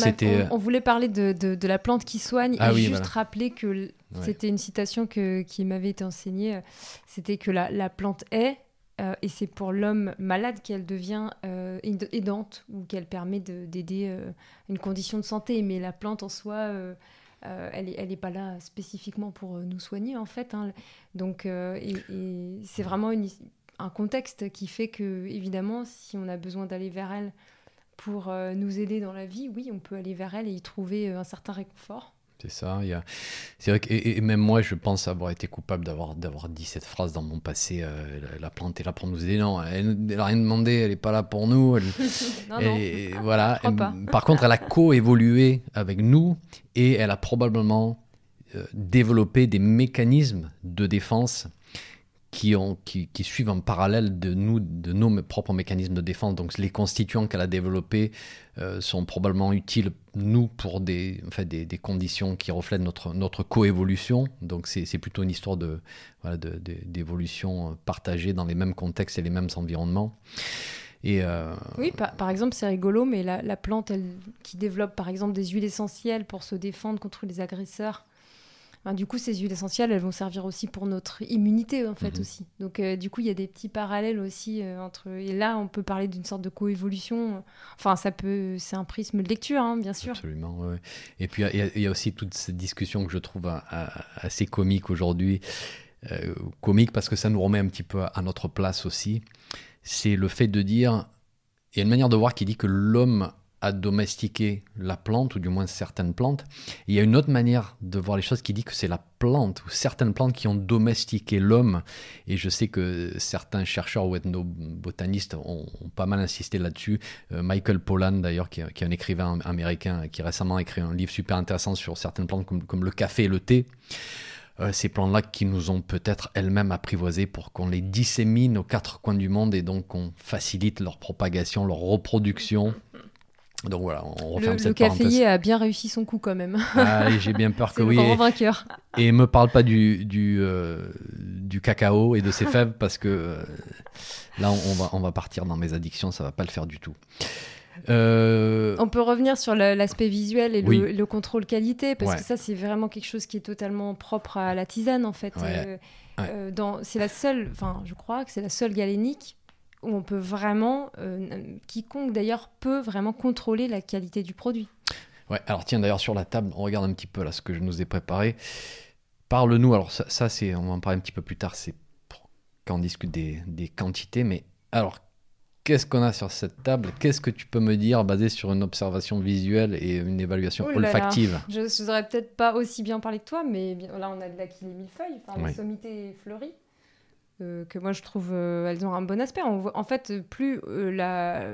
on, voulait parler de, de, la plante qui soigne ah et juste rappeler que c'était une citation qui m'avait été enseignée. C'était que la, la, plante est, euh, et c'est pour l'homme malade qu'elle devient euh, aidante ou qu'elle permet d'aider euh, une condition de santé. Mais la plante en soi, elle n'est pas là spécifiquement pour nous soigner en fait. Hein. Donc, et, c'est vraiment un contexte qui fait que, évidemment, si on a besoin d'aller vers elle, pour euh, nous aider dans la vie, oui, on peut aller vers elle et y trouver euh, un certain réconfort. C'est ça. Il y a... C'est vrai que et, même moi, je pense avoir été coupable d'avoir d'avoir dit cette phrase dans mon passé. Euh, la, plante est là pour nous aider. Non, elle n'a rien demandé. Elle n'est pas là pour nous. non, et, non. Voilà. Par contre, elle a co-évolué avec nous et elle a probablement développé des mécanismes de défense qui, ont, qui, qui, suivent en parallèle de, nous, de nos propres mécanismes de défense. Donc les constituants qu'elle a développés euh, sont probablement utiles, nous, pour des, en fait, des, des, conditions qui reflètent notre, notre coévolution. Donc c'est plutôt une histoire de, voilà, d'évolution partagée dans les mêmes contextes et les mêmes environnements. Et Oui, par, exemple, c'est rigolo, mais la, la, plante elle, qui développe par exemple des huiles essentielles pour se défendre contre les agresseurs, du coup, ces huiles essentielles, elles vont servir aussi pour notre immunité, en fait, mhm. aussi. Donc, euh, du coup, il y a des petits parallèles aussi euh, entre. Et là, on peut parler d'une sorte de coévolution. Enfin, ça peut. C'est un prisme de lecture, hein, bien sûr. Absolument. Et puis, il y, a aussi toute cette discussion que je trouve assez comique aujourd'hui. Euh, comique parce que ça nous remet un petit peu à notre place aussi. C'est le fait de dire. Il y a une manière de voir qui dit que l'homme à domestiquer la plante, ou du moins certaines plantes. il y a une autre manière de voir les choses qui dit que c'est la plante, ou certaines plantes qui ont domestiqué l'homme. Et je sais que certains chercheurs ou ethnobotanistes ont, pas mal insisté là-dessus. Euh, Michael Pollan, d'ailleurs, qui, est un écrivain américain, qui récemment a écrit un livre super intéressant sur certaines plantes comme, le café et le thé. Euh, ces plantes-là qui nous ont peut-être elles-mêmes apprivoisées pour qu'on les dissémine aux quatre coins du monde et donc qu'on facilite leur propagation, leur reproduction. Donc voilà, on referme le, cette Le caféier a bien réussi son coup quand même. Ah, j'ai bien peur que oui. Le vainqueur. Et me parle pas du du, euh, du cacao et de ses fèves parce que euh, là on va on va partir dans mes addictions, ça va pas le faire du tout. Euh, on peut revenir sur l'aspect visuel et le, contrôle qualité parce que ça c'est vraiment quelque chose qui est totalement propre à la tisane en fait. c'est la seule, enfin je crois que c'est la seule galénique où on peut vraiment, euh, quiconque d'ailleurs peut vraiment contrôler la qualité du produit. Ouais, alors tiens, d'ailleurs sur la table, on regarde un petit peu là ce que je nous ai préparé. Parle-nous, alors ça, c'est, on va en parler un petit peu plus tard, c'est quand on discute des, des quantités, mais alors qu'est-ce qu'on a sur cette table? Qu'est-ce que tu peux me dire basé sur une observation visuelle et une évaluation olfactive? Je ne saurais peut-être pas aussi bien parler que toi, mais là on a de la millefeuille, enfin les sommités fleuries. Euh, que moi je trouve euh, elles ont un bon aspect. en fait, plus euh, la,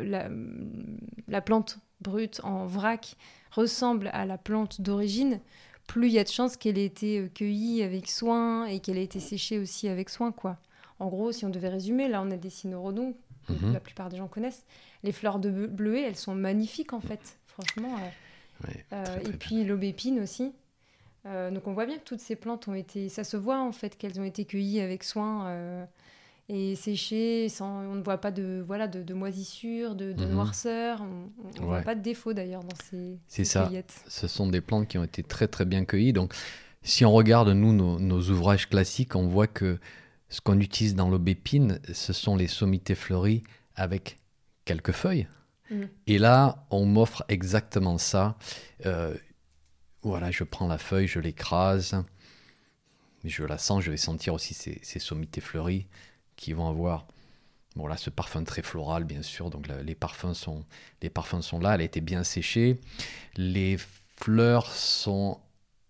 la, plante brute en vrac ressemble à la plante d'origine, plus il y a de chances qu'elle ait été cueillie avec soin et qu'elle ait été séchée aussi avec soin. quoi. En gros, si on devait résumer, là on a des cynorhodons, que mhm. la plupart des gens connaissent. Les fleurs de bleuet, elles sont magnifiques en fait, franchement. et puis l'aubépine aussi. Euh, donc on voit bien que toutes ces plantes ont été, ça se voit en fait qu'elles ont été cueillies avec soin euh, et séchées, sans, on ne voit pas de voilà de, moisissure, de, mhm. noirceur, on ne voit pas de défaut d'ailleurs dans ces, C'est ça. Ce sont des plantes qui ont été très très bien cueillies. Donc si on regarde nous nos, ouvrages classiques, on voit que ce qu'on utilise dans l'aubépine, ce sont les sommités fleuries avec quelques feuilles. Mm. Et là, on m'offre exactement ça. Euh, voilà, je prends la feuille, je l'écrase, je la sens, je vais sentir aussi ces, sommités fleuries qui vont avoir bon là ce parfum très floral bien sûr. Donc les parfums sont les parfums sont là. Elle a été bien séchée. Les fleurs sont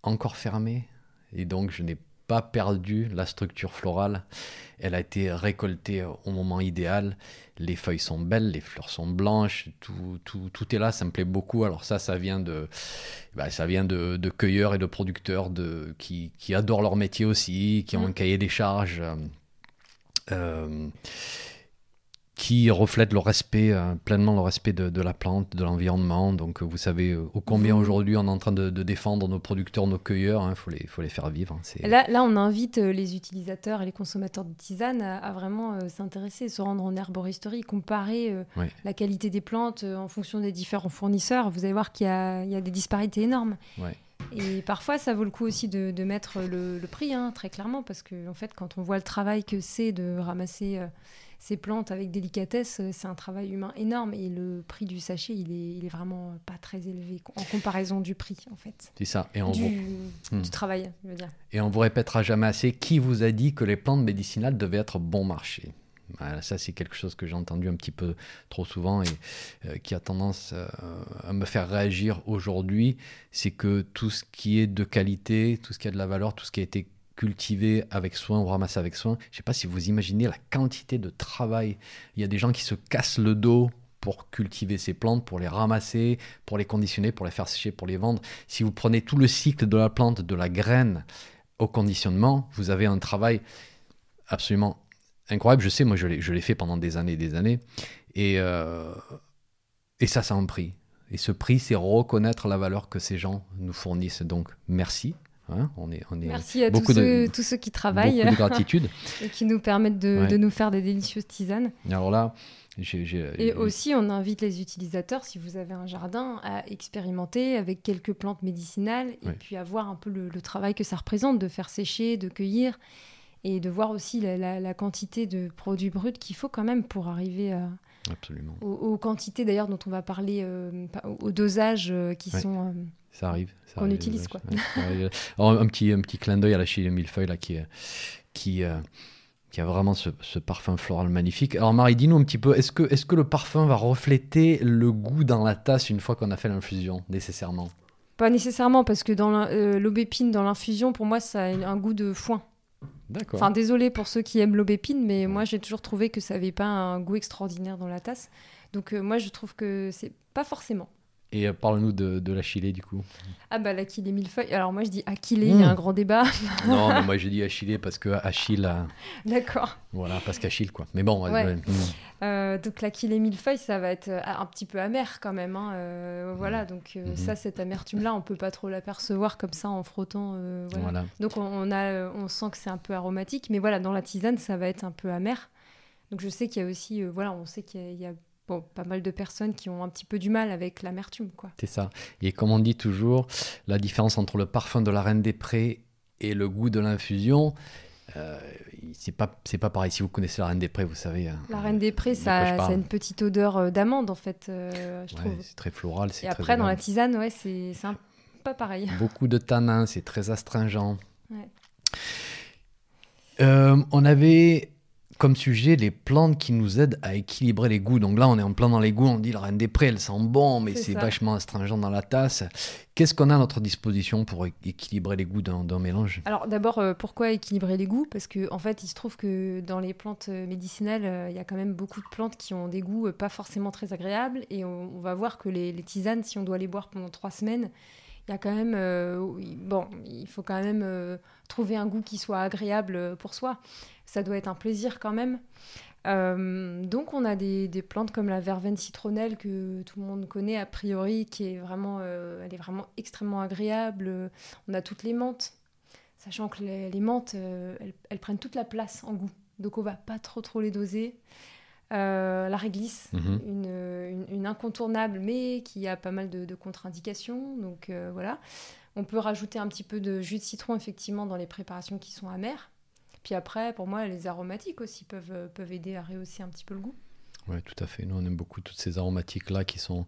encore fermées. Et donc je n'ai pas perdu la structure florale elle a été récoltée au moment idéal les feuilles sont belles, les fleurs sont blanches, tout, tout, tout, est là, ça me plaît beaucoup. Alors ça, ça vient de, bah, ça vient de, de, cueilleurs et de producteurs de, qui, qui, adorent leur métier aussi, qui ont un mmh. cahier des charges. Euh, qui reflètent le respect, euh, pleinement le respect de, la plante, de l'environnement. Donc, euh, vous savez au euh, combien aujourd'hui on est en train de, défendre nos producteurs, nos cueilleurs. Il hein, faut, les, faut les faire vivre. Hein, là, là, on invite les utilisateurs et les consommateurs de tisane à, vraiment s'intéresser, se rendre en herboristerie, comparer la qualité des plantes en fonction des différents fournisseurs. Vous allez voir qu'il y, y, a des disparités énormes. Et parfois, ça vaut le coup aussi de, de mettre le, prix, hein, très clairement, parce que en fait, quand on voit le travail que c'est de ramasser ces plantes avec délicatesse, euh, c'est un travail humain énorme et le prix du sachet, il est, il est vraiment pas très élevé en comparaison du prix, en fait. C'est ça. Et on du, vous... Hmm. du travail, je veux dire. Et on vous répétera jamais assez qui vous a dit que les plantes médicinales devaient être bon marché voilà, ça, c'est quelque chose que j'ai entendu un petit peu trop souvent et euh, qui a tendance euh, à me faire réagir aujourd'hui. C'est que tout ce qui est de qualité, tout ce qui a de la valeur, tout ce qui a été cultiver avec soin ou ramasser avec soin. Je ne sais pas si vous imaginez la quantité de travail. Il y a des gens qui se cassent le dos pour cultiver ces plantes, pour les ramasser, pour les conditionner, pour les faire sécher, pour les vendre. Si vous prenez tout le cycle de la plante, de la graine au conditionnement, vous avez un travail absolument incroyable. Je sais, moi, je l'ai fait pendant des années et des années. Et, euh, et ça, ça a un prix. Et ce prix, c'est reconnaître la valeur que ces gens nous fournissent. Donc, merci Hein. on est, on est Merci à tous, ceux, tous, ceux, qui travaillent. Beaucoup de gratitude. et qui nous permettent de, de, nous faire des délicieuses tisanes. Alors là, et aussi, on invite les utilisateurs, si vous avez un jardin, à expérimenter avec quelques plantes médicinales et puis à voir un peu le, travail que ça représente de faire sécher, de cueillir et de voir aussi la, quantité de produits bruts qu'il faut quand même pour arriver à, Absolument. Aux, quantités d'ailleurs dont on va parler, euh, aux dosages euh, qui sont. Euh, ça arrive. Qu'on utilise quoi. un petit un petit clin d'œil à la chili millefeuille là qui qui qui a vraiment ce, parfum floral magnifique. Alors Marie, dis-nous un petit peu, est-ce que, est que le parfum va refléter le goût dans la tasse une fois qu'on a fait l'infusion, nécessairement? Pas nécessairement, parce que dans euh, l'aubépine, dans l'infusion, pour moi, ça a un goût de foin. D'accord. Enfin, désolé pour ceux qui aiment l'aubépine, mais moi, j'ai toujours trouvé que ça n'avait pas un goût extraordinaire dans la tasse. Donc euh, moi, je trouve que c'est pas forcément. Et euh, parle-nous de, de l'achillée du coup. Ah bah l'achillée millefeuille. Alors moi je dis achillée, il y a hmm. un grand débat. non, mais moi je dis achillée parce que Achille. A... D'accord. Voilà, parce qu'Achille quoi. Mais bon. Ouais. Hmm. Euh, donc l'achillée millefeuille, ça va être euh, un petit peu amer quand même. Hein. voilà, donc hmm. ça, cette amertume-là, on peut pas trop l'apercevoir comme ça en frottant. Voilà. Donc on, a, on sent que c'est un peu aromatique, mais voilà, dans la tisane, ça va être un peu amer. Donc je sais qu'il y a aussi, voilà, on sait qu'il y a pas mal de personnes qui ont un petit peu du mal avec l'amertume. quoi. C'est ça. Et comme on dit toujours, la différence entre le parfum de la Reine des Prés et le goût de l'infusion, euh, c'est pas c'est pas pareil. Si vous connaissez la Reine des Prés, vous savez. Hein, la Reine des Prés, ça, ça, a une petite odeur euh, d'amande en fait, euh, je trouve. C'est très floral. Et après, dans la tisane, ouais, c'est un pas pareil. Beaucoup de tanins, c'est très astringent. on avait comme sujet les plantes qui nous aident à équilibrer les goûts. Donc là, on est en plein dans les goûts, on dit la reine des prés, elle sent bon, mais c'est vachement astringent dans la tasse. Qu'est-ce qu'on a à notre disposition pour équilibrer les goûts d'un mélange? Alors d'abord, euh, pourquoi équilibrer les goûts? Parce qu'en en fait, il se trouve que dans les plantes euh, médicinales, euh, il y a quand même beaucoup de plantes qui ont des goûts pas forcément très agréables. Et on, va voir que les, tisanes, si on doit les boire pendant trois semaines, il quand même, bon, il faut quand même trouver un goût qui soit agréable pour soi ça doit être un plaisir quand même. Euh, donc on a des, plantes comme la verveine citronnelle que tout le monde connaît a priori, qui est vraiment, euh, elle est vraiment extrêmement agréable. On a toutes les menthes, sachant que les, menthes, euh, elles, prennent toute la place en goût, donc on va pas trop trop les doser. La réglisse, mhm. une, incontournable, mais qui a pas mal de, de contre-indications. Donc voilà. On peut rajouter un petit peu de jus de citron effectivement dans les préparations qui sont amères. Puis après, pour moi, les aromatiques aussi peuvent, euh, peuvent aider à rehausser un petit peu le goût. Oui, tout à fait. Nous, on aime beaucoup toutes ces aromatiques-là qui sont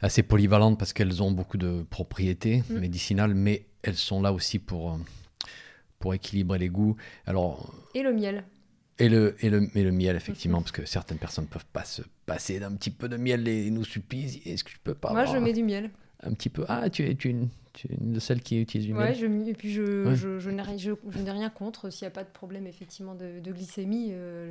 assez polyvalentes parce qu'elles ont beaucoup de propriétés mm. médicinales, mais elles sont là aussi pour, euh, pour équilibrer les goûts. Alors, et le miel. Et le, et le, et le miel, effectivement, mm-hmm. parce que certaines personnes ne peuvent pas se passer d'un petit peu de miel et nous supplient. Est-ce que je peux pas Moi, je mets du miel. Un petit peu? Ah, tu es, tu es une, tu es une de celles qui utilise du miel. Ouais, et puis je, je, je n'ai rien contre s'il n'y a pas de problème effectivement de, de glycémie. Euh,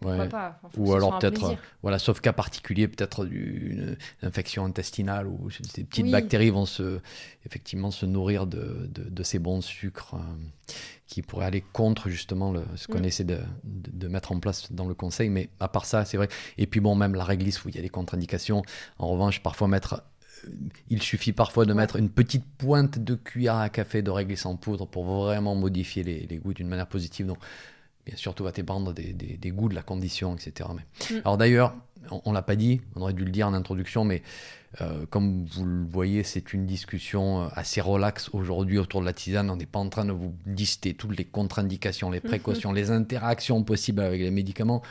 pourquoi pas Ou alors peut-être, voilà, sauf cas particulier, peut-être une infection intestinale où ces petites bactéries vont se, effectivement se nourrir de, de, de ces bons sucres euh, qui pourraient aller contre justement le, ce qu'on mm. essaie de, de, mettre en place dans le conseil. Mais à part ça, c'est vrai. Et puis bon, même la réglisse où il y a des contre-indications. En revanche, parfois mettre il suffit parfois de mettre une petite pointe de cuillère à café de réglisse en poudre pour vraiment modifier les, goûts d'une manière positive. Donc, bien sûr, tout va dépendre des, goûts, de la condition, etc. Mais... Mm. Alors d'ailleurs, on, ne l'a pas dit, on aurait dû le dire en introduction, mais euh, comme vous le voyez, c'est une discussion euh, assez relaxe aujourd'hui autour de la tisane. On n'est pas en train de vous lister toutes les contre-indications, les mm-hmm. précautions, les interactions possibles avec les médicaments.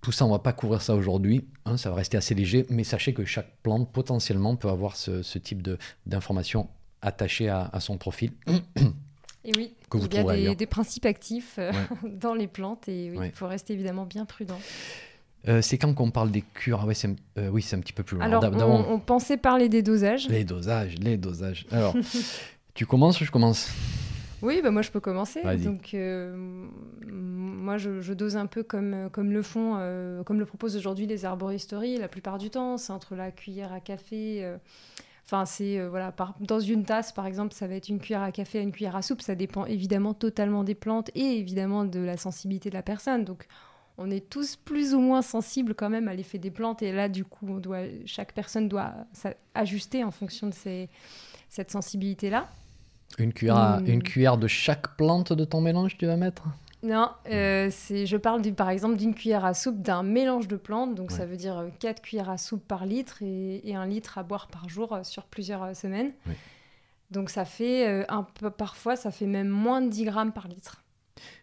Tout ça, on va pas couvrir ça aujourd'hui, hein, ça va rester assez léger, mais sachez que chaque plante potentiellement peut avoir ce, type d'informations attachées à, son profil. Et oui, il y a des, principes actifs euh, dans les plantes et il faut rester évidemment bien prudent. Euh, c'est quand qu'on parle des cures? Ah c'est, euh, Oui, c'est un petit peu plus loin. Alors, on, on, pensait parler des dosages. Les dosages, les dosages. Alors, tu commences ou je commence? Oui, bah moi je peux commencer. Donc moi je, dose un peu comme, comme le font, comme le proposent aujourd'hui les arboristeries la plupart du temps. C'est entre la cuillère à café. Euh, enfin, c'est voilà, dans une tasse par exemple, ça va être une cuillère à café une cuillère à soupe. Ça dépend évidemment totalement des plantes et évidemment de la sensibilité de la personne. Donc on est tous plus ou moins sensibles quand même à l'effet des plantes et là du coup on doit, chaque personne doit ajuster en fonction de cette sensibilité là. Une cuillère, une cuillère de chaque plante de ton mélange, tu vas mettre? Non, euh, c'est, je parle par exemple d'une cuillère à soupe d'un mélange de plantes, donc ça veut dire 4 cuillères à soupe par litre et, et, un litre à boire par jour sur plusieurs semaines. Donc ça fait un peu, parfois ça fait même moins de 10 grammes par litre.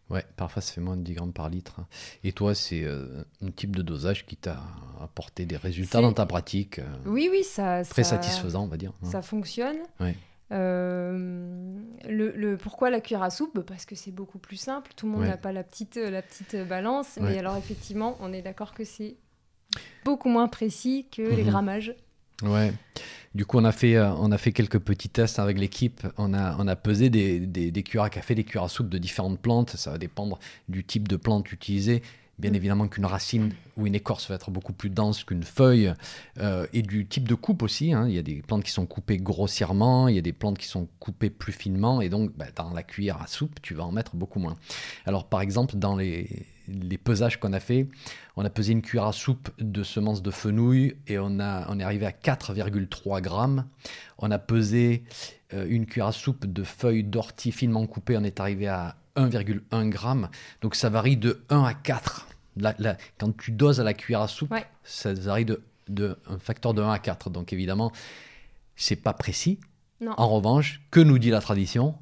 Ouais, parfois ça fait moins de 10 grammes par litre. Et toi, c'est euh, un type de dosage qui t'a apporté des résultats dans ta pratique euh, Oui, oui, ça. Très satisfaisant, on va dire. Ça fonctionne. Euh, le, pourquoi la cuillère à soupe Parce que c'est beaucoup plus simple. Tout le monde n'a pas la petite, la petite balance. Mais alors, effectivement, on est d'accord que c'est beaucoup moins précis que les mhm. grammages. Ouais. Du coup, on a fait, euh, on a fait quelques petits tests avec l'équipe. On a, on a pesé des, des, des cuillères à café, des cuillères à soupe de différentes plantes. Ça va dépendre du type de plante utilisée. Bien mm. évidemment qu'une racine ou une écorce va être beaucoup plus dense qu'une feuille euh, et du type de coupe aussi. Hein. Il y a des plantes qui sont coupées grossièrement, il y a des plantes qui sont coupées plus finement et donc bah, dans la cuillère à soupe, tu vas en mettre beaucoup moins. Alors par exemple, dans les, les pesages qu'on a fait, on a pesé une cuillère à soupe de semences de fenouil et on, a, on est arrivé à 4,3 grammes. On a pesé euh, une cuillère à soupe de feuilles d'ortie finement coupées, on est arrivé à 1,1 g. Donc ça varie de 1 à 4. quand tu doses à la cuillère à soupe, ça varie de, de, un facteur de 1 à 4. Donc évidemment, c'est pas précis. En revanche, que nous dit la tradition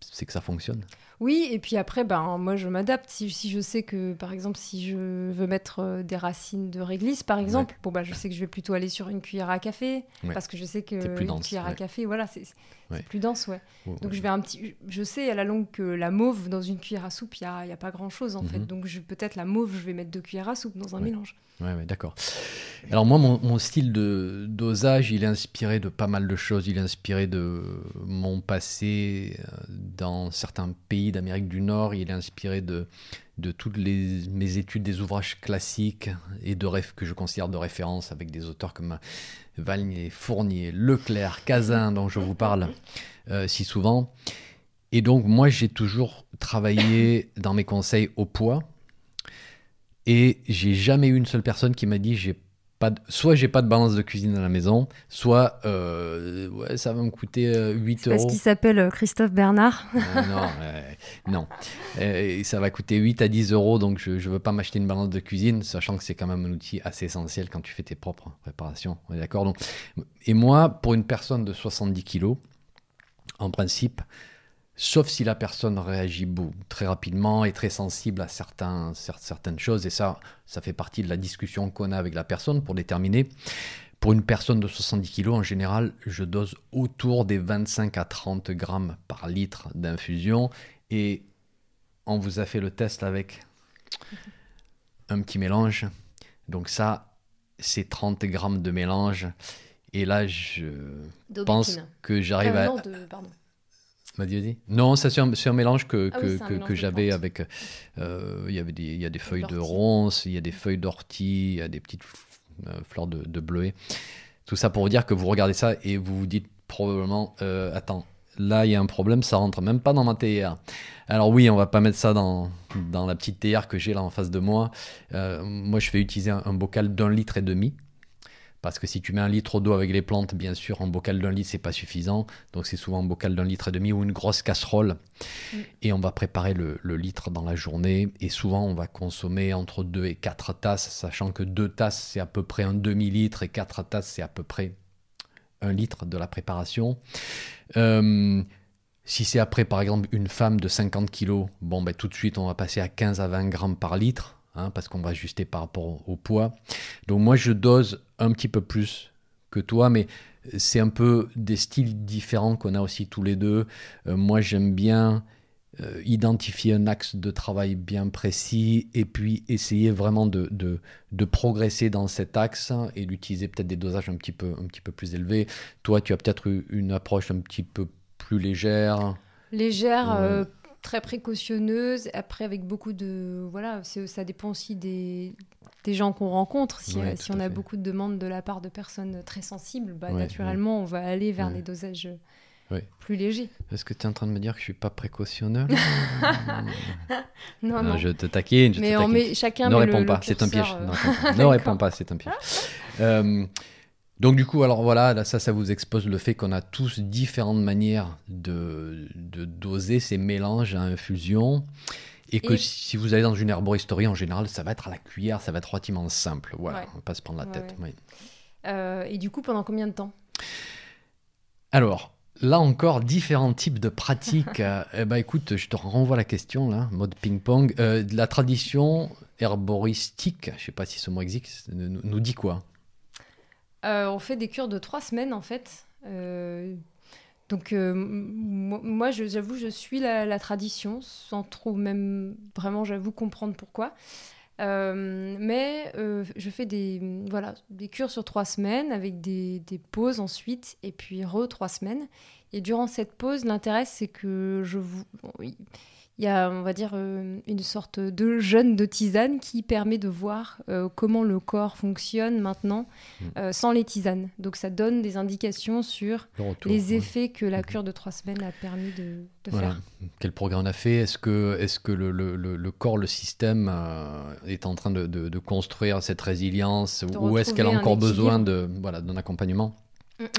C'est que ça fonctionne. Oui, et puis après, ben, moi, je m'adapte. Si, si, je sais que, par exemple, si je veux mettre euh, des racines de réglisse, par exemple, bon, bah, je sais que je vais plutôt aller sur une cuillère à café, parce que je sais que une cuillère à café, voilà, c'est plus dense, ouais. Donc, je vais un petit... Je sais à la longue que la mauve, dans une cuillère à soupe, il n'y a, y a, pas grand-chose, en fait. Mhm. Donc, peut-être la mauve, je vais mettre deux cuillères à soupe dans un mélange. Ouais, ouais d'accord. Alors moi, mon, mon, style de dosage, il est inspiré de pas mal de choses. Il est inspiré de mon passé euh, dans certains pays d'Amérique du Nord. Il est inspiré de, de toutes les, mes études des ouvrages classiques et de rêves que je considère de référence avec des auteurs comme Valnier, Fournier, Leclerc, Cazin, dont je vous parle euh, si souvent. Et donc moi, j'ai toujours travaillé dans mes conseils au poids et j'ai jamais eu une seule personne qui m'a dit j'ai pas de... soit j'ai pas de balance de cuisine à la maison, soit euh, ouais, ça va me coûter 8 euh, euros. Parce qu'il s'appelle euh, Christophe Bernard. non, non. ça va coûter 8 à 10 euros, donc je ne veux pas m'acheter une balance de cuisine, sachant que c'est quand même un outil assez essentiel quand tu fais tes propres préparations. On est d'accord? Donc, Et moi, pour une personne de 70 kilos, en principe, sauf si la personne réagit très rapidement et très sensible à certains, certaines choses. Et ça, ça fait partie de la discussion qu'on a avec la personne pour déterminer. Pour une personne de 70 kg, en général, je dose autour des 25 à 30 grammes par litre d'infusion. Et on vous a fait le test avec un petit mélange. Donc ça, c'est 30 grammes de mélange. Et là, je pense que j'arrive à... Non, c'est un, mélange que, ah que, j'avais avec. Euh, il y avait des, il y a des feuilles de ronces, il y a des feuilles d'ortie, il y a des petites euh, fleurs de, de, bleuet. Tout ça pour vous dire que vous regardez ça et vous vous dites probablement euh, Attends, là il y a un problème, ça rentre même pas dans ma théière. Alors oui, on va pas mettre ça dans, dans la petite théière que j'ai là en face de moi. moi, je vais utiliser un bocal d'un litre et demi. Parce que si tu mets un litre d'eau avec les plantes, bien sûr, en bocal d'un litre, c'est pas suffisant. Donc c'est souvent un bocal d'un litre et demi ou une grosse casserole. Mm. Et on va préparer le, litre dans la journée. Et souvent, on va consommer entre 2 et 4 tasses, sachant que 2 tasses, c'est à peu près un demi-litre et 4 tasses, c'est à peu près un litre de la préparation. Euh, si c'est après, par exemple, une femme de 50 kg, bon, ben, tout de suite, on va passer à 15 à 20 grammes par litre. Hein, parce qu'on va ajuster par rapport au poids. Donc moi, je dose un petit peu plus que toi, mais c'est un peu des styles différents qu'on a aussi tous les deux. Euh, moi, j'aime bien euh, identifier un axe de travail bien précis et puis essayer vraiment de, de, progresser dans cet axe et d'utiliser peut-être des dosages un petit, peu, un petit peu plus élevés. Toi, tu as peut-être une approche un petit peu plus légère. Légère, euh, très précautionneuse. Après, avec beaucoup de. Voilà, ça dépend aussi des, des gens qu'on rencontre. Si, euh, si on a beaucoup de demandes de la part de personnes très sensibles, bah, naturellement, on va aller vers des dosages plus légers. Est-ce que tu es en train de me dire que je suis pas précautionneux? Non, non, Je te taquine. Je mais, te taquine. chacun ne réponds pas, c'est un piège. Euh, ne réponds pas, c'est un piège. Euh, Donc du coup, alors voilà, ça, ça vous expose le fait qu'on a tous différentes manières de, doser ces mélanges à infusion. Et que si vous allez dans une herboristerie, en général, ça va être à la cuillère, ça va être relativement simple. Voilà, on va pas se prendre la tête. Euh, et du coup, pendant combien de temps? Alors, là encore, différents types de pratiques. euh, eh ben, écoute, je te renvoie la question, là, mode ping-pong. Euh, la tradition herboristique, je sais pas si ce mot existe, nous dit quoi? On fait des cures de trois semaines en fait. Euh, donc euh, moi, j'avoue, je suis la, tradition, sans trop même vraiment, j'avoue, comprendre pourquoi. mais je fais des, voilà, des cures sur trois semaines avec des, des pauses ensuite, et puis re trois semaines. Et durant cette pause, l'intérêt, c'est que je vous il y a, on va dire, euh, une sorte de jeûne de tisane qui permet de voir euh, comment le corps fonctionne maintenant mm. euh, sans les tisanes. Donc ça donne des indications sur les effets que la mm-hmm. cure de trois semaines a permis de, faire. Quel progrès on a fait? Est-ce que, est que le, le, le, corps, le système est en train de, de, construire cette résilience? Ou est-ce qu'elle a encore besoin de, voilà, d'un accompagnement?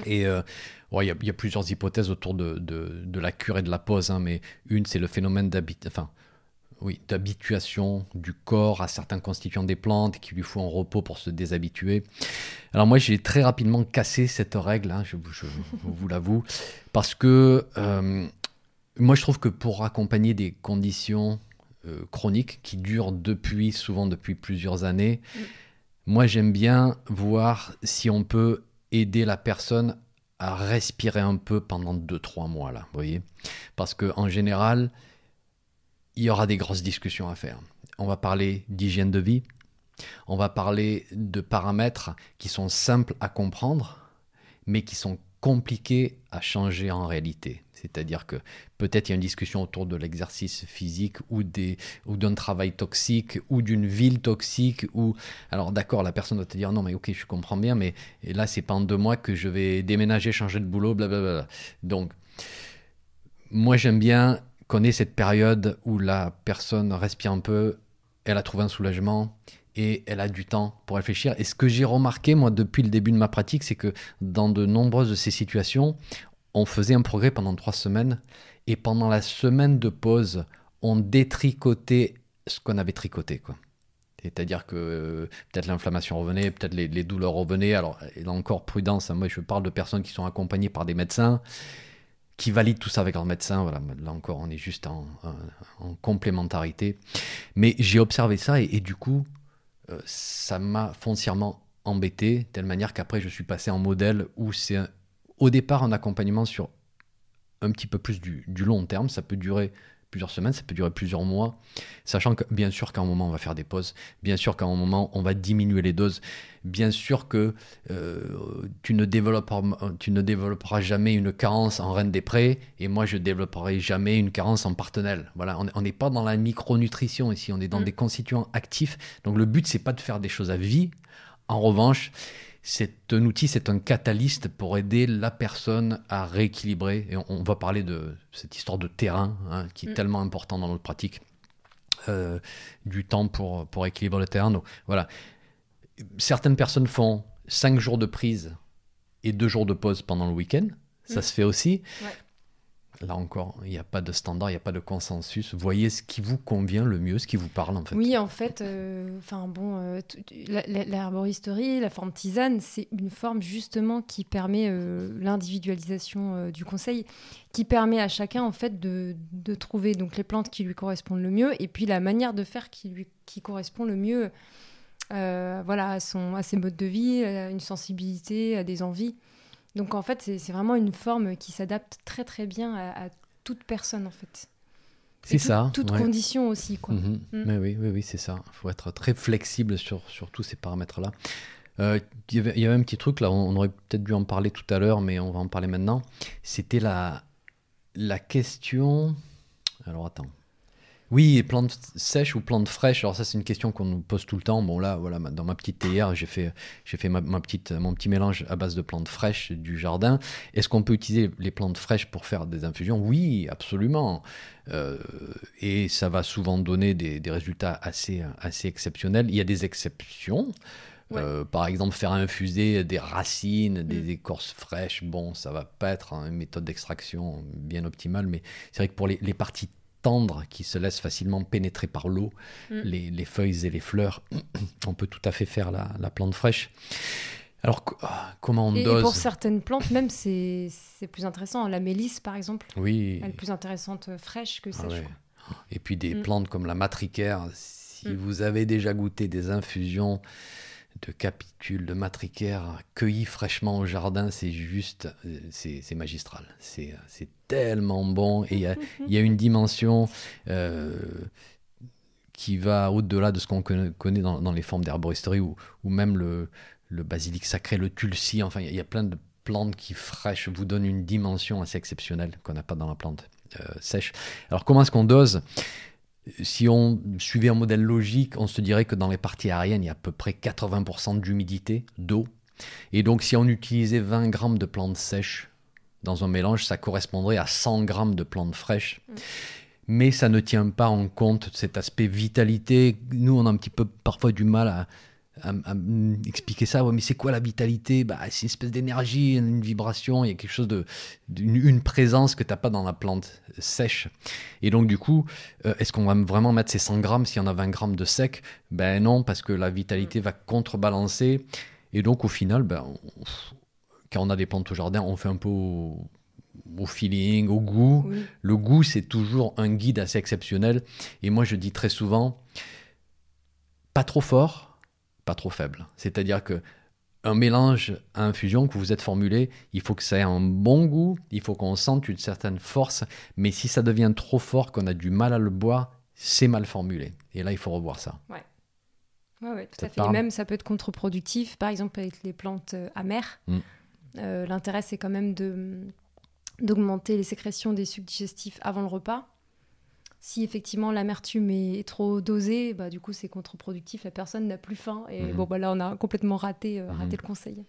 Et euh, il y, a plusieurs hypothèses autour de, de, la cure et de la pause, hein, mais une, c'est le phénomène enfin, oui, d'habituation du corps à certains constituants des plantes qui lui faut un repos pour se déshabituer. Alors moi, j'ai très rapidement cassé cette règle, hein, je, vous l'avoue, parce que euh, moi, je trouve que pour accompagner des conditions euh, chroniques qui durent depuis, souvent depuis plusieurs années, mm. moi, j'aime bien voir si on peut aider la personne à respirer un peu pendant 2-3 mois, là, vous voyez Parce qu'en général, il y aura des grosses discussions à faire. On va parler d'hygiène de vie, on va parler de paramètres qui sont simples à comprendre, mais qui sont compliqués à changer en réalité. C'est-à-dire que peut-être il y a une discussion autour de l'exercice physique ou, des, ou d'un travail toxique ou d'une ville toxique. Ou... Alors d'accord, la personne va te dire non mais ok je comprends bien, mais là c'est pas en deux mois que je vais déménager, changer de boulot, blablabla. Donc moi j'aime bien qu'on ait cette période où la personne respire un peu, elle a trouvé un soulagement et elle a du temps pour réfléchir. Et ce que j'ai remarqué, moi, depuis le début de ma pratique, c'est que dans de nombreuses de ces situations, on faisait un progrès pendant trois semaines et pendant la semaine de pause, on détricotait ce qu'on avait tricoté. Quoi. C'est-à-dire que euh, peut-être l'inflammation revenait, peut-être les, douleurs revenaient. Alors, là encore, prudence. Hein. moi, je parle de personnes qui sont accompagnées par des médecins qui valident tout ça avec leur médecin. Voilà, là encore, on est juste en, complémentarité. Mais j'ai observé ça et, du coup, euh, ça m'a foncièrement embêté, telle manière qu'après, je suis passé en modèle où c'est au départ un accompagnement sur un petit peu plus du, long terme. Ça peut durer plusieurs semaines, ça peut durer plusieurs mois, sachant que bien sûr qu'à un moment on va faire des pauses, bien sûr qu'à un moment on va diminuer les doses, bien sûr que euh, tu, ne développeras, tu ne développeras jamais une carence en reine des prés et moi je développerai jamais une carence en partenelle. Voilà, on n'est pas dans la micronutrition ici, on est dans mm. des constituants actifs. Donc le but c'est pas de faire des choses à vie. En revanche, c'est un outil, c'est un catalyste pour aider la personne à rééquilibrer. Et on, va parler de cette histoire de terrain hein, qui est mm. tellement important dans notre pratique. Euh, du temps pour, pour équilibrer le terrain. Donc, voilà. Certaines personnes font 5 jours de prise et 2 jours de pause pendant le week-end. Ça mm. se fait aussi. Là encore, il n'y a pas de standard, il n'y a pas de consensus. Voyez ce qui vous convient le mieux, ce qui vous parle en fait. Oui, en fait, euh, enfin bon, euh, l'herboristerie, la forme tisane, c'est une forme justement qui permet euh, l'individualisation du conseil, qui permet à chacun en fait de, de, trouver donc les plantes qui lui correspondent le mieux et puis la manière de faire qui lui qui correspond le mieux, voilà, à son à ses modes de vie, à une sensibilité, à des envies. Donc en fait, c'est vraiment une forme qui s'adapte très très bien à, toute personne en fait. C'est ça. Toute condition aussi. Quoi. Mhm. Mm. Mais oui, oui, oui, c'est ça. Il faut être très flexible sur, sur tous ces paramètres-là. Euh, il y, avait un petit truc là, on, aurait peut-être dû en parler tout à l'heure, mais on va en parler maintenant. C'était la, la question. Alors attends. Oui, plantes sèches ou plantes fraîches. Alors ça, c'est une question qu'on nous pose tout le temps. Bon là, voilà, dans ma petite théière, j'ai fait, j'ai fait ma, petite, mon petit mélange à base de plantes fraîches du jardin. Est-ce qu'on peut utiliser les plantes fraîches pour faire des infusions? Oui, absolument. Euh, et ça va souvent donner des, résultats assez, assez exceptionnels. Il y a des exceptions. Euh, par exemple, faire infuser des racines, des mm. écorces fraîches, bon, ça va pas être une méthode d'extraction bien optimale, mais c'est vrai que pour les, parties tendres qui se laissent facilement pénétrer par l'eau, mm. les, feuilles et les fleurs, on peut tout à fait faire la, plante fraîche. Alors, ah, comment on dose Et pour certaines plantes, même, c'est plus intéressant. La mélisse, par exemple, oui. elle est plus intéressante euh, fraîche que ah sèche. Et puis des mm. plantes comme la matricaire, si vous avez déjà goûté des infusions de capitules, de matricaires cueillis fraîchement au jardin, c'est juste, euh, c'est magistral. C'est tellement bon. Et il y, a une dimension euh, qui va au-delà de ce qu'on connaît dans, les formes d'herboristerie ou, ou même le, le basilic sacré, le tulsi. Enfin, il y, a plein de plantes qui fraîches vous donnent une dimension assez exceptionnelle qu'on n'a pas dans la plante euh, sèche. Alors, comment est-ce qu'on dose? Si on suivait un modèle logique, on se dirait que dans les parties aériennes, il y a à peu près 80% d'humidité, d'eau. Et donc, si on utilisait 20 grammes de plantes sèches dans un mélange, ça correspondrait à 100 grammes de plantes fraîches. Mm. Mais ça ne tient pas en compte cet aspect vitalité. Nous, on a un petit peu parfois du mal à, à, expliquer ça. mais c'est quoi la vitalité? Bah, C'est une espèce d'énergie, une vibration, il y a quelque chose de, une, présence que tu n'as pas dans la plante sèche. Et donc, du coup, euh, est-ce qu'on va vraiment mettre ces 100 grammes s'il y en a 20 grammes de sec? Ben non, parce que la vitalité va contrebalancer. Et donc, au final, ben, quand on a des plantes au jardin, on fait un peu au, feeling, au goût. Le goût, c'est toujours un guide assez exceptionnel. Et moi, je dis très souvent, pas trop fort, trop faible. C'est-à-dire que un mélange à infusion que vous êtes formulé, il faut que ça ait un bon goût, il faut qu'on sente une certaine force, mais si ça devient trop fort, qu'on a du mal à le boire, c'est mal formulé. Et là, il faut revoir ça. Ouais. Ouais, tout à fait. Et même, ça peut être contre-productif, par exemple avec les plantes euh, amères. Mm. Euh, l'intérêt, c'est quand même de d'augmenter les sécrétions des sucs digestifs avant le repas si effectivement l'amertume est trop dosée, bah, du coup c'est contre-productif, la personne n'a plus faim. Et mhm. bon, bah, là on a complètement raté, euh, raté mhm. le conseil.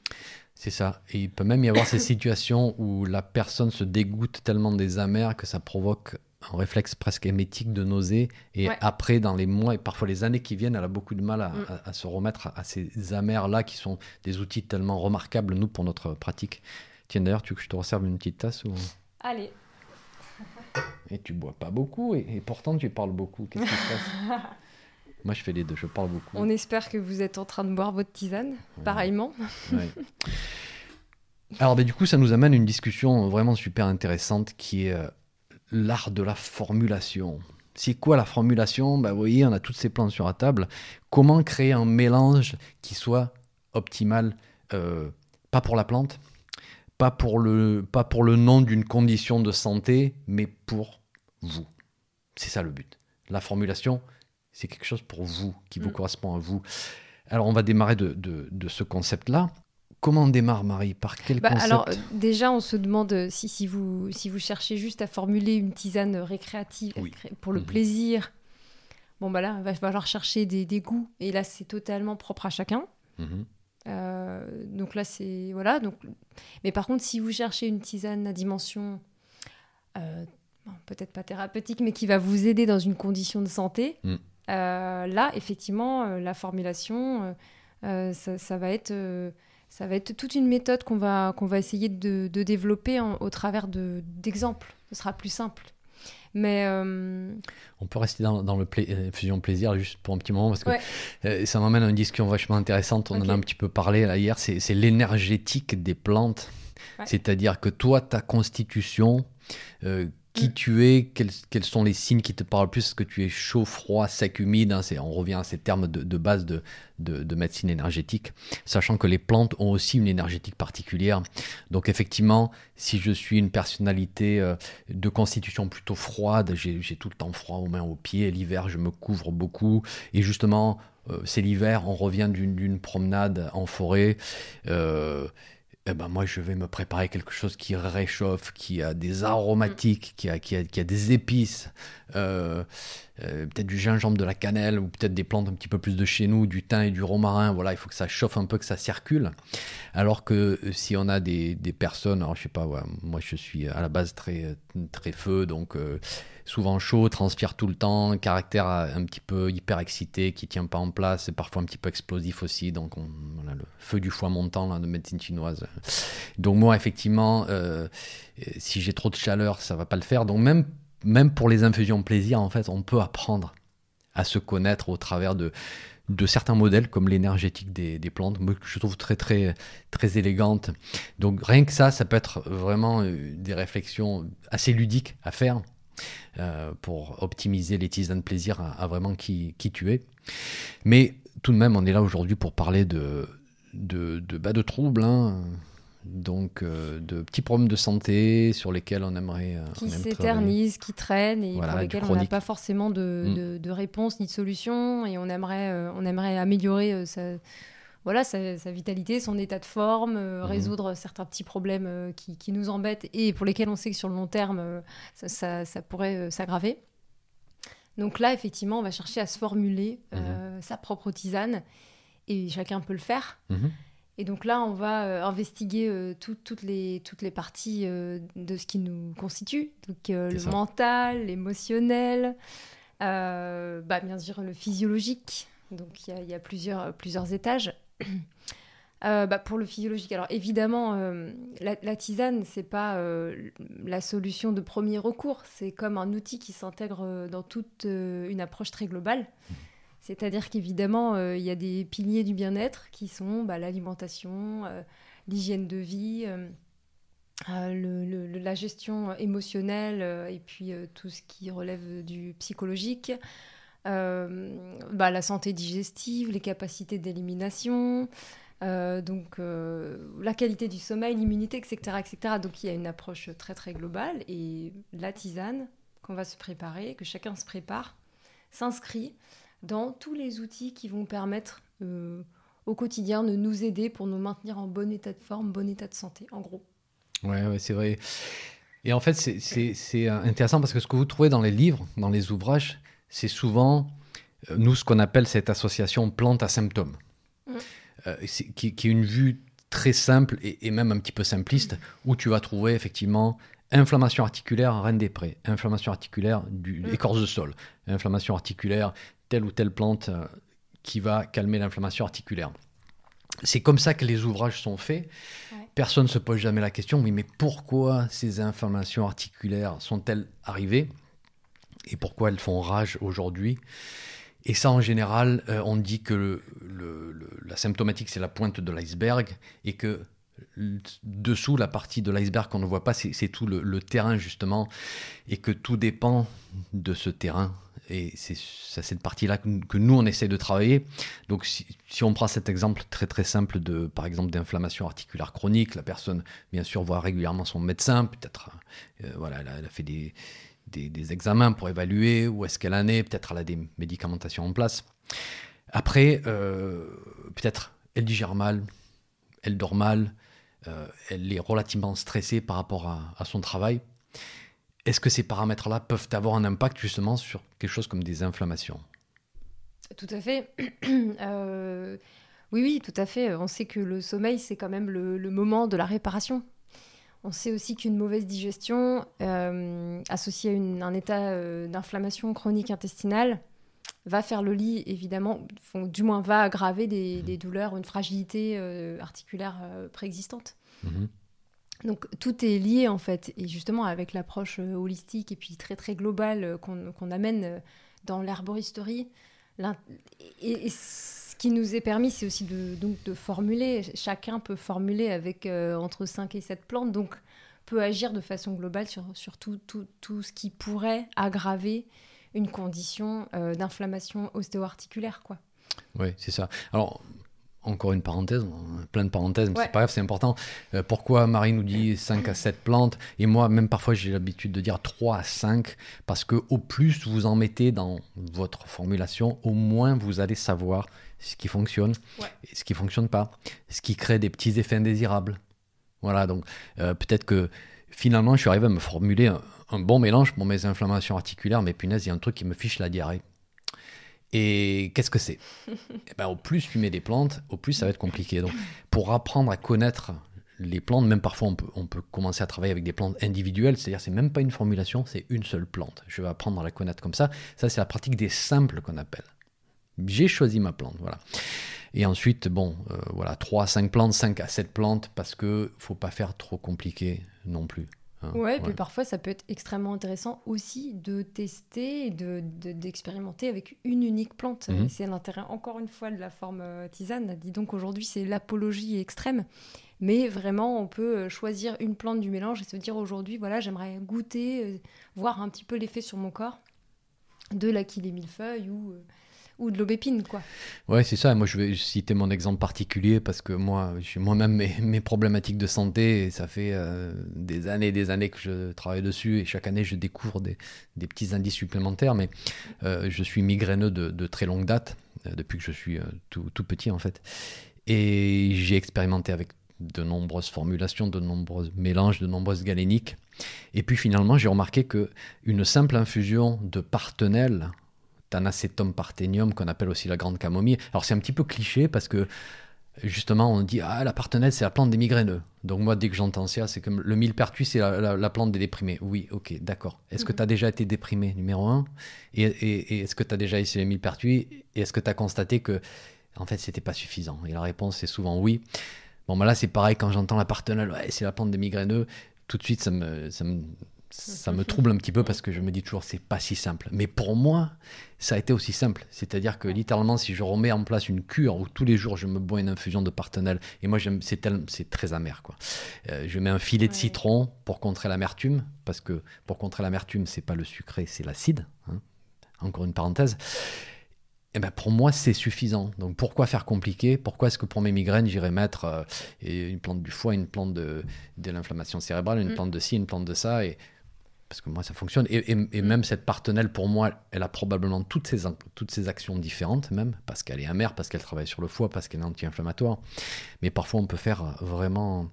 C'est ça. Et il peut même y avoir ces situations où la personne se dégoûte tellement des amers que ça provoque un réflexe presque émétique de nausée. Et après, dans les mois et parfois les années qui viennent, elle a beaucoup de mal à, mm. se remettre à, ces amers-là qui sont des outils tellement remarquables, nous, pour notre pratique. Tiens, d'ailleurs, tu veux que je te resserve une petite tasse ou... Allez. Et tu bois pas beaucoup, et, pourtant tu parles beaucoup. Qu'est-ce qui se passe Moi, je fais les deux, je parle beaucoup. On espère que vous êtes en train de boire votre tisane, pareillement. Alors, ben, du coup, ça nous amène à une discussion vraiment super intéressante qui est euh, l'art de la formulation. C'est quoi la formulation? Ben, Vous voyez, on a toutes ces plantes sur la table. Comment créer un mélange qui soit optimal, euh, pas pour la plante, pas pour le, pas pour le nom d'une condition de santé, mais pour vous. C'est ça le but. La formulation, c'est quelque chose pour vous, qui vous mm. correspond à vous. Alors, on va démarrer de, de, ce concept-là. Comment on démarre, Marie? Par quel bah, concept? Alors, déjà, on se demande euh, si, si, vous, si vous cherchez juste à formuler une tisane récréative pour le mm-hmm. plaisir. Bon, bah là, il va falloir chercher des, des goûts. Et là, c'est totalement propre à chacun. Mm-hmm. Euh, donc là, c'est. Voilà. Donc... Mais par contre, si vous cherchez une tisane à dimension. Euh, peut-être pas thérapeutique, mais qui va vous aider dans une condition de santé, mm. euh, là, effectivement, la formulation, ça, va être, ça va être toute une méthode qu'on va, qu'on va essayer de, développer au travers d'exemples. Ce sera plus simple. Mais euh, on peut rester dans, le euh, fusion plaisir juste pour un petit moment parce que euh, ça m'amène à une discussion vachement intéressante. On en a un petit peu parlé là, hier. C'est l'énergétique des plantes. C'est-à-dire que toi, ta constitution, qui mm. tu es, quels, sont les signes qui te parlent plus? Est-ce que tu es chaud, froid, sec, humide? Hein, On revient à ces termes de, base de, de, médecine énergétique, sachant que les plantes ont aussi une énergétique particulière. Donc effectivement, si je suis une personnalité euh, de constitution plutôt froide, j'ai tout le temps froid aux mains, aux pieds, l'hiver je me couvre beaucoup, et justement, euh, c'est l'hiver, on revient d'une promenade en forêt. Euh, eh ben moi je vais me préparer quelque chose qui réchauffe, qui a des aromatiques, qui a, qui a, qui a des épices. Euh, euh, peut-être du gingembre, de la cannelle, ou peut-être des plantes un petit peu plus de chez nous, du thym et du romarin. Voilà, il faut que ça chauffe un peu, que ça circule. Alors que euh, si on a des, personnes, alors je sais pas, moi je suis à la base très, très feu, donc souvent chaud, transpire tout le temps, caractère un petit peu hyper excité, qui tient pas en place, et parfois un petit peu explosif aussi. Donc on, a le feu du foie montant là, de médecine chinoise. Donc moi effectivement, si j'ai trop de chaleur, ça va pas le faire. Donc même même pour les infusions plaisir, en fait, on peut apprendre à se connaître au travers de, certains modèles comme l'énergétique des, plantes, que je trouve très très très élégante. Donc rien que ça, ça peut être vraiment euh, des réflexions assez ludiques à faire euh, pour optimiser les tisanes plaisir à, vraiment qui, qui tu es. Mais tout de même, on est là aujourd'hui pour parler de de, de, bah, de troubles. Hein donc euh, de petits problèmes de santé sur lesquels on aimerait euh, qui s'éternisent, qui traînent et pour lesquels on n'a pas forcément mm. de, de, réponse ni de solution et on aimerait euh, on aimerait améliorer sa voilà sa, vitalité, son état de forme, mm-hmm. résoudre certains petits problèmes qui, qui, nous embêtent et pour lesquels on sait que sur le long terme ça, ça, pourrait s'aggraver. Donc là effectivement on va chercher à se formuler mm-hmm. sa propre tisane et chacun peut le faire. Mm-hmm. Et donc là, on va euh, investiguer euh, toutes, les, toutes les parties euh, de ce qui nous constitue. Donc le mental, l'émotionnel, bah, bien sûr le physiologique. Donc il y, a, plusieurs, plusieurs étages. bah, pour le physiologique, alors évidemment, la, la, tisane, c'est pas la solution de premier recours. C'est comme un outil qui s'intègre dans toute une approche très globale. C'est-à-dire qu'évidemment, euh, il y a des piliers du bien-être qui sont bah, l'alimentation, euh, l'hygiène de vie, euh, la gestion émotionnelle et puis tout ce qui relève du psychologique. Bah, la santé digestive, les capacités d'élimination, donc la qualité du sommeil, l'immunité, etc., etc. Donc il y a une approche très très globale et la tisane qu'on va se préparer, que chacun se prépare, s'inscrit dans tous les outils qui vont permettre euh, au quotidien de nous aider pour nous maintenir en bon état de forme, bon état de santé, en gros. Ouais, ouais c'est vrai. Et en fait, c'est intéressant parce que ce que vous trouvez dans les livres, dans les ouvrages, c'est souvent, euh, nous, ce qu'on appelle cette association plante à symptômes, mmh. euh, qui, est une vue très simple et, même un petit peu simpliste, où tu vas trouver effectivement inflammation articulaire à Rennes des Prés, inflammation articulaire du mmh. écorce de sol, inflammation articulaire telle ou telle plante euh, qui va calmer l'inflammation articulaire. C'est comme ça que les ouvrages sont faits. Personne ne se pose jamais la question, mais pourquoi ces inflammations articulaires sont-elles arrivées et pourquoi elles font rage aujourd'hui? Et ça, en général, euh, on dit que la symptomatique, c'est la pointe de l'iceberg et que dessous, la partie de l'iceberg qu'on ne voit pas, c'est tout le, terrain justement, et que tout dépend de ce terrain. Et c'est cette partie-là que, nous, on essaie de travailler. Donc si, on prend cet exemple très très simple de, par exemple, d'inflammation articulaire chronique, la personne, bien sûr, voit régulièrement son médecin, peut-être, euh, voilà, elle a, fait des, des, examens pour évaluer où est-ce qu'elle en est, peut-être elle a des médicamentations en place. Après, euh, peut-être elle digère mal, elle dort mal, euh, elle est relativement stressée par rapport à, son travail. Est-ce que ces paramètres-là peuvent avoir un impact justement sur quelque chose comme des inflammations? Tout à fait. Euh, oui, oui, tout à fait. On sait que le sommeil, c'est quand même le, moment de la réparation. On sait aussi qu'une mauvaise digestion euh, associée à un état d'inflammation chronique intestinale va faire le lit, évidemment, du moins va aggraver des, mmh. douleurs ou une fragilité euh, articulaire euh, préexistante. Mmh. Donc tout est lié en fait, et justement avec l'approche euh, holistique et puis très très globale qu'on amène dans l'herboristerie, et, ce qui nous est permis, c'est aussi de, donc, de formuler, chacun peut formuler avec entre 5 et 7 plantes, donc peut agir de façon globale sur, sur tout, tout, tout, ce qui pourrait aggraver une condition euh, d'inflammation ostéo-articulaire. Oui, c'est ça. Alors, encore une parenthèse, plein de parenthèses, mais c'est pas grave, c'est important. Euh, pourquoi Marie nous dit 5 à 7 plantes? Et moi, même parfois, j'ai l'habitude de dire 3 à 5, parce que au plus vous en mettez dans votre formulation, au moins vous allez savoir ce qui fonctionne et ce qui fonctionne pas, ce qui crée des petits effets indésirables. Voilà, donc euh, peut-être que finalement, je suis arrivé à me formuler un, bon mélange pour mes inflammations articulaires, mais punaise, il y a un truc qui me fiche la diarrhée. Et qu'est-ce que c'est? Eh ben, Au plus tu mets des plantes, au plus ça va être compliqué. Donc, pour apprendre à connaître les plantes, même parfois on peut, on peut commencer à travailler avec des plantes individuelles, c'est-à-dire c'est même pas une formulation, c'est une seule plante. Je vais apprendre à la connaître comme ça. Ça, c'est la pratique des simples qu'on appelle. J'ai choisi ma plante, voilà. Et ensuite, bon, euh, voilà, 3 à 5 plantes, 5 à 7 plantes, parce que faut pas faire trop compliqué non plus. Hein. ouais, et puis parfois ça peut être extrêmement intéressant aussi de tester et d'expérimenter de, avec une unique plante. Mhm. C'est l'intérêt encore une fois de la forme euh, tisane. Dis donc aujourd'hui c'est l'apologie extrême. Mais vraiment, on peut euh, choisir une plante du mélange et se dire aujourd'hui, voilà, j'aimerais goûter, voir un petit peu l'effet sur mon corps de l'aquil des millefeuilles ou ou de l'aubépine, quoi. Ouais, c'est ça. Moi, je vais citer mon exemple particulier parce que moi, j'ai moi-même mes, problématiques de santé ça fait euh, des années et des années que je travaille dessus et chaque année, je découvre des, petits indices supplémentaires. Mais euh, je suis migraineux de, très longue date, euh, depuis que je suis tout, petit, en fait. Et j'ai expérimenté avec de nombreuses formulations, de nombreux mélanges, de nombreuses galéniques. Et puis finalement, j'ai remarqué que une simple infusion de partenelle acétum parthénium qu'on appelle aussi la grande camomille. Alors c'est un petit peu cliché parce que justement on dit ah la partenelle c'est la plante des migraineux. Donc moi dès que j'entends ça c'est comme le millepertuis c'est la, plante des déprimés. Oui ok d'accord. Est-ce que mhm. tu as déjà été déprimé numéro un? Et, est-ce que tu as déjà essayé le millepertuis? Et est-ce que tu as constaté que en fait c'était pas suffisant? Et la réponse c'est souvent oui. Bon bah là c'est pareil quand j'entends la partenelle ouais, c'est la plante des migraineux tout de suite ça me, ça me ça me trouble un petit peu parce que je me dis toujours c'est pas si simple. Mais pour moi, ça a été aussi simple. C'est-à-dire que littéralement, si je remets en place une cure où tous les jours je me bois une infusion de partenelle, et moi c'est c'est très amer quoi. Euh, je mets un filet de citron pour contrer l'amertume parce que pour contrer l'amertume c'est pas le sucré, c'est l'acide. Hein. Encore une parenthèse. Eh ben pour moi, c'est suffisant. Donc pourquoi faire compliqué? Pourquoi est-ce que pour mes migraines, j'irais mettre euh, une plante du foie, une plante de, de l'inflammation cérébrale, une mm. plante de ci, une plante de ça et parce que moi ça fonctionne. Et, mm. même cette partenelle, pour moi, elle a probablement toutes ces, toutes ces actions différentes, même, parce qu'elle est amère, parce qu'elle travaille sur le foie, parce qu'elle est anti-inflammatoire. Mais parfois, on peut faire vraiment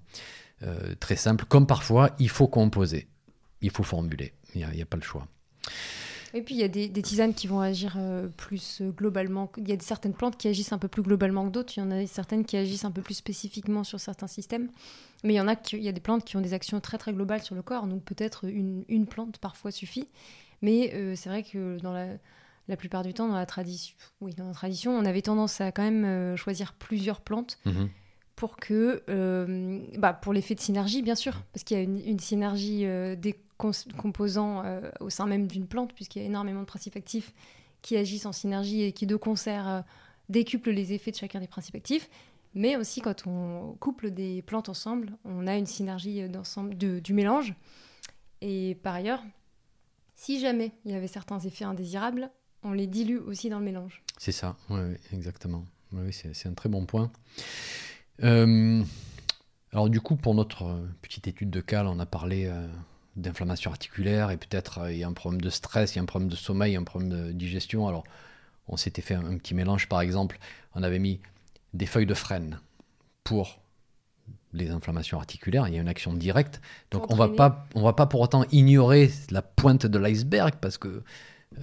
euh, très simple, comme parfois, il faut composer, il faut formuler, il n'y a, pas le choix. Et puis il y a des, tisanes qui vont agir euh, plus euh, globalement. Il y a certaines plantes qui agissent un peu plus globalement que d'autres. Il y en a certaines qui agissent un peu plus spécifiquement sur certains systèmes. Mais il y en a qui, il y a des plantes qui ont des actions très très globales sur le corps. Donc peut-être une, une, plante parfois suffit. Mais euh, c'est vrai que dans la, la, plupart du temps, dans la tradition, oui, dans la tradition, on avait tendance à quand même choisir plusieurs plantes. Mhm. Pour que, bah, pour l'effet de synergie, bien sûr, parce qu'il y a une, une synergie des composants euh, au sein même d'une plante, puisqu'il y a énormément de principes actifs qui agissent en synergie et qui, de concert, euh, décuplent les effets de chacun des principes actifs. Mais aussi, quand on couple des plantes ensemble, on a une synergie euh, d'ensemble du mélange. Et par ailleurs, si jamais il y avait certains effets indésirables, on les dilue aussi dans le mélange. C'est ça, oui, exactement. Oui, c'est un très bon point. alors du coup, pour notre petite étude de cas, on a parlé d'inflammation articulaire et peut-être euh, il y a un problème de stress, il y a un problème de sommeil, un problème de digestion. Alors, on s'était fait un, petit mélange, par exemple, on avait mis des feuilles de frêne pour les inflammations articulaires, il y a une action directe. Donc on va pas on va pas pour autant ignorer la pointe de l'iceberg parce que euh,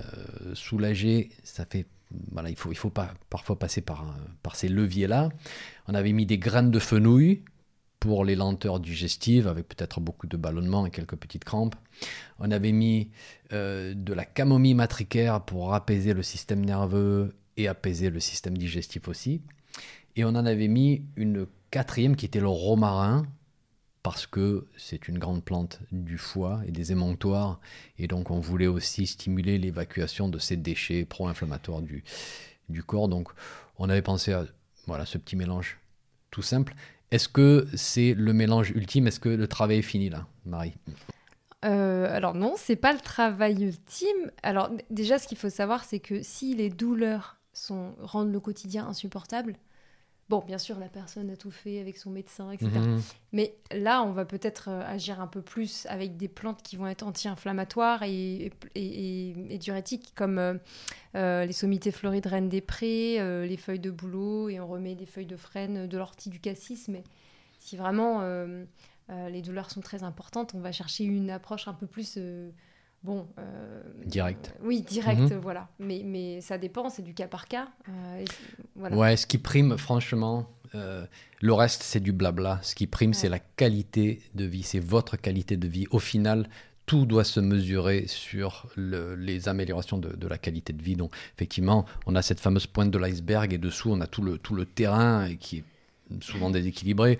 soulager, ça fait voilà, il faut il faut pas parfois passer par par ces leviers là. On avait mis des graines de fenouil pour les lenteurs digestives, avec peut-être beaucoup de ballonnement et quelques petites crampes. On avait mis euh, de la camomille matricaire pour apaiser le système nerveux et apaiser le système digestif aussi. Et on en avait mis une quatrième qui était le romarin, parce que c'est une grande plante du foie et des émonctoires, et donc on voulait aussi stimuler l'évacuation de ces déchets pro-inflammatoires du, du corps. Donc on avait pensé à voilà, ce petit mélange tout simple. Est-ce que c'est le mélange ultime? Est-ce que le travail est fini là, Marie? Euh, alors non, c'est pas le travail ultime. Alors déjà, ce qu'il faut savoir, c'est que si les douleurs rendent le quotidien insupportable, Bon, bien sûr, la personne a tout fait avec son médecin, etc. Mhm. Mais là, on va peut-être euh, agir un peu plus avec des plantes qui vont être anti-inflammatoires et, et, diurétiques, comme euh, euh, les sommités florides reines des prés, les feuilles de bouleau, et on remet des feuilles de frêne, de l'ortie, du cassis. Mais si vraiment les douleurs sont très importantes, on va chercher une approche un peu plus bon. direct. oui, direct, mhm. voilà. Mais, mais ça dépend, c'est du cas par cas. voilà. Ouais, ce qui prime, franchement, le reste, c'est du blabla. Ce qui prime, c'est la qualité de vie, c'est votre qualité de vie. Au final, tout doit se mesurer sur les améliorations de, la qualité de vie. Donc, effectivement, on a cette fameuse pointe de l'iceberg et dessous, on a tout le, tout le terrain qui est souvent déséquilibré.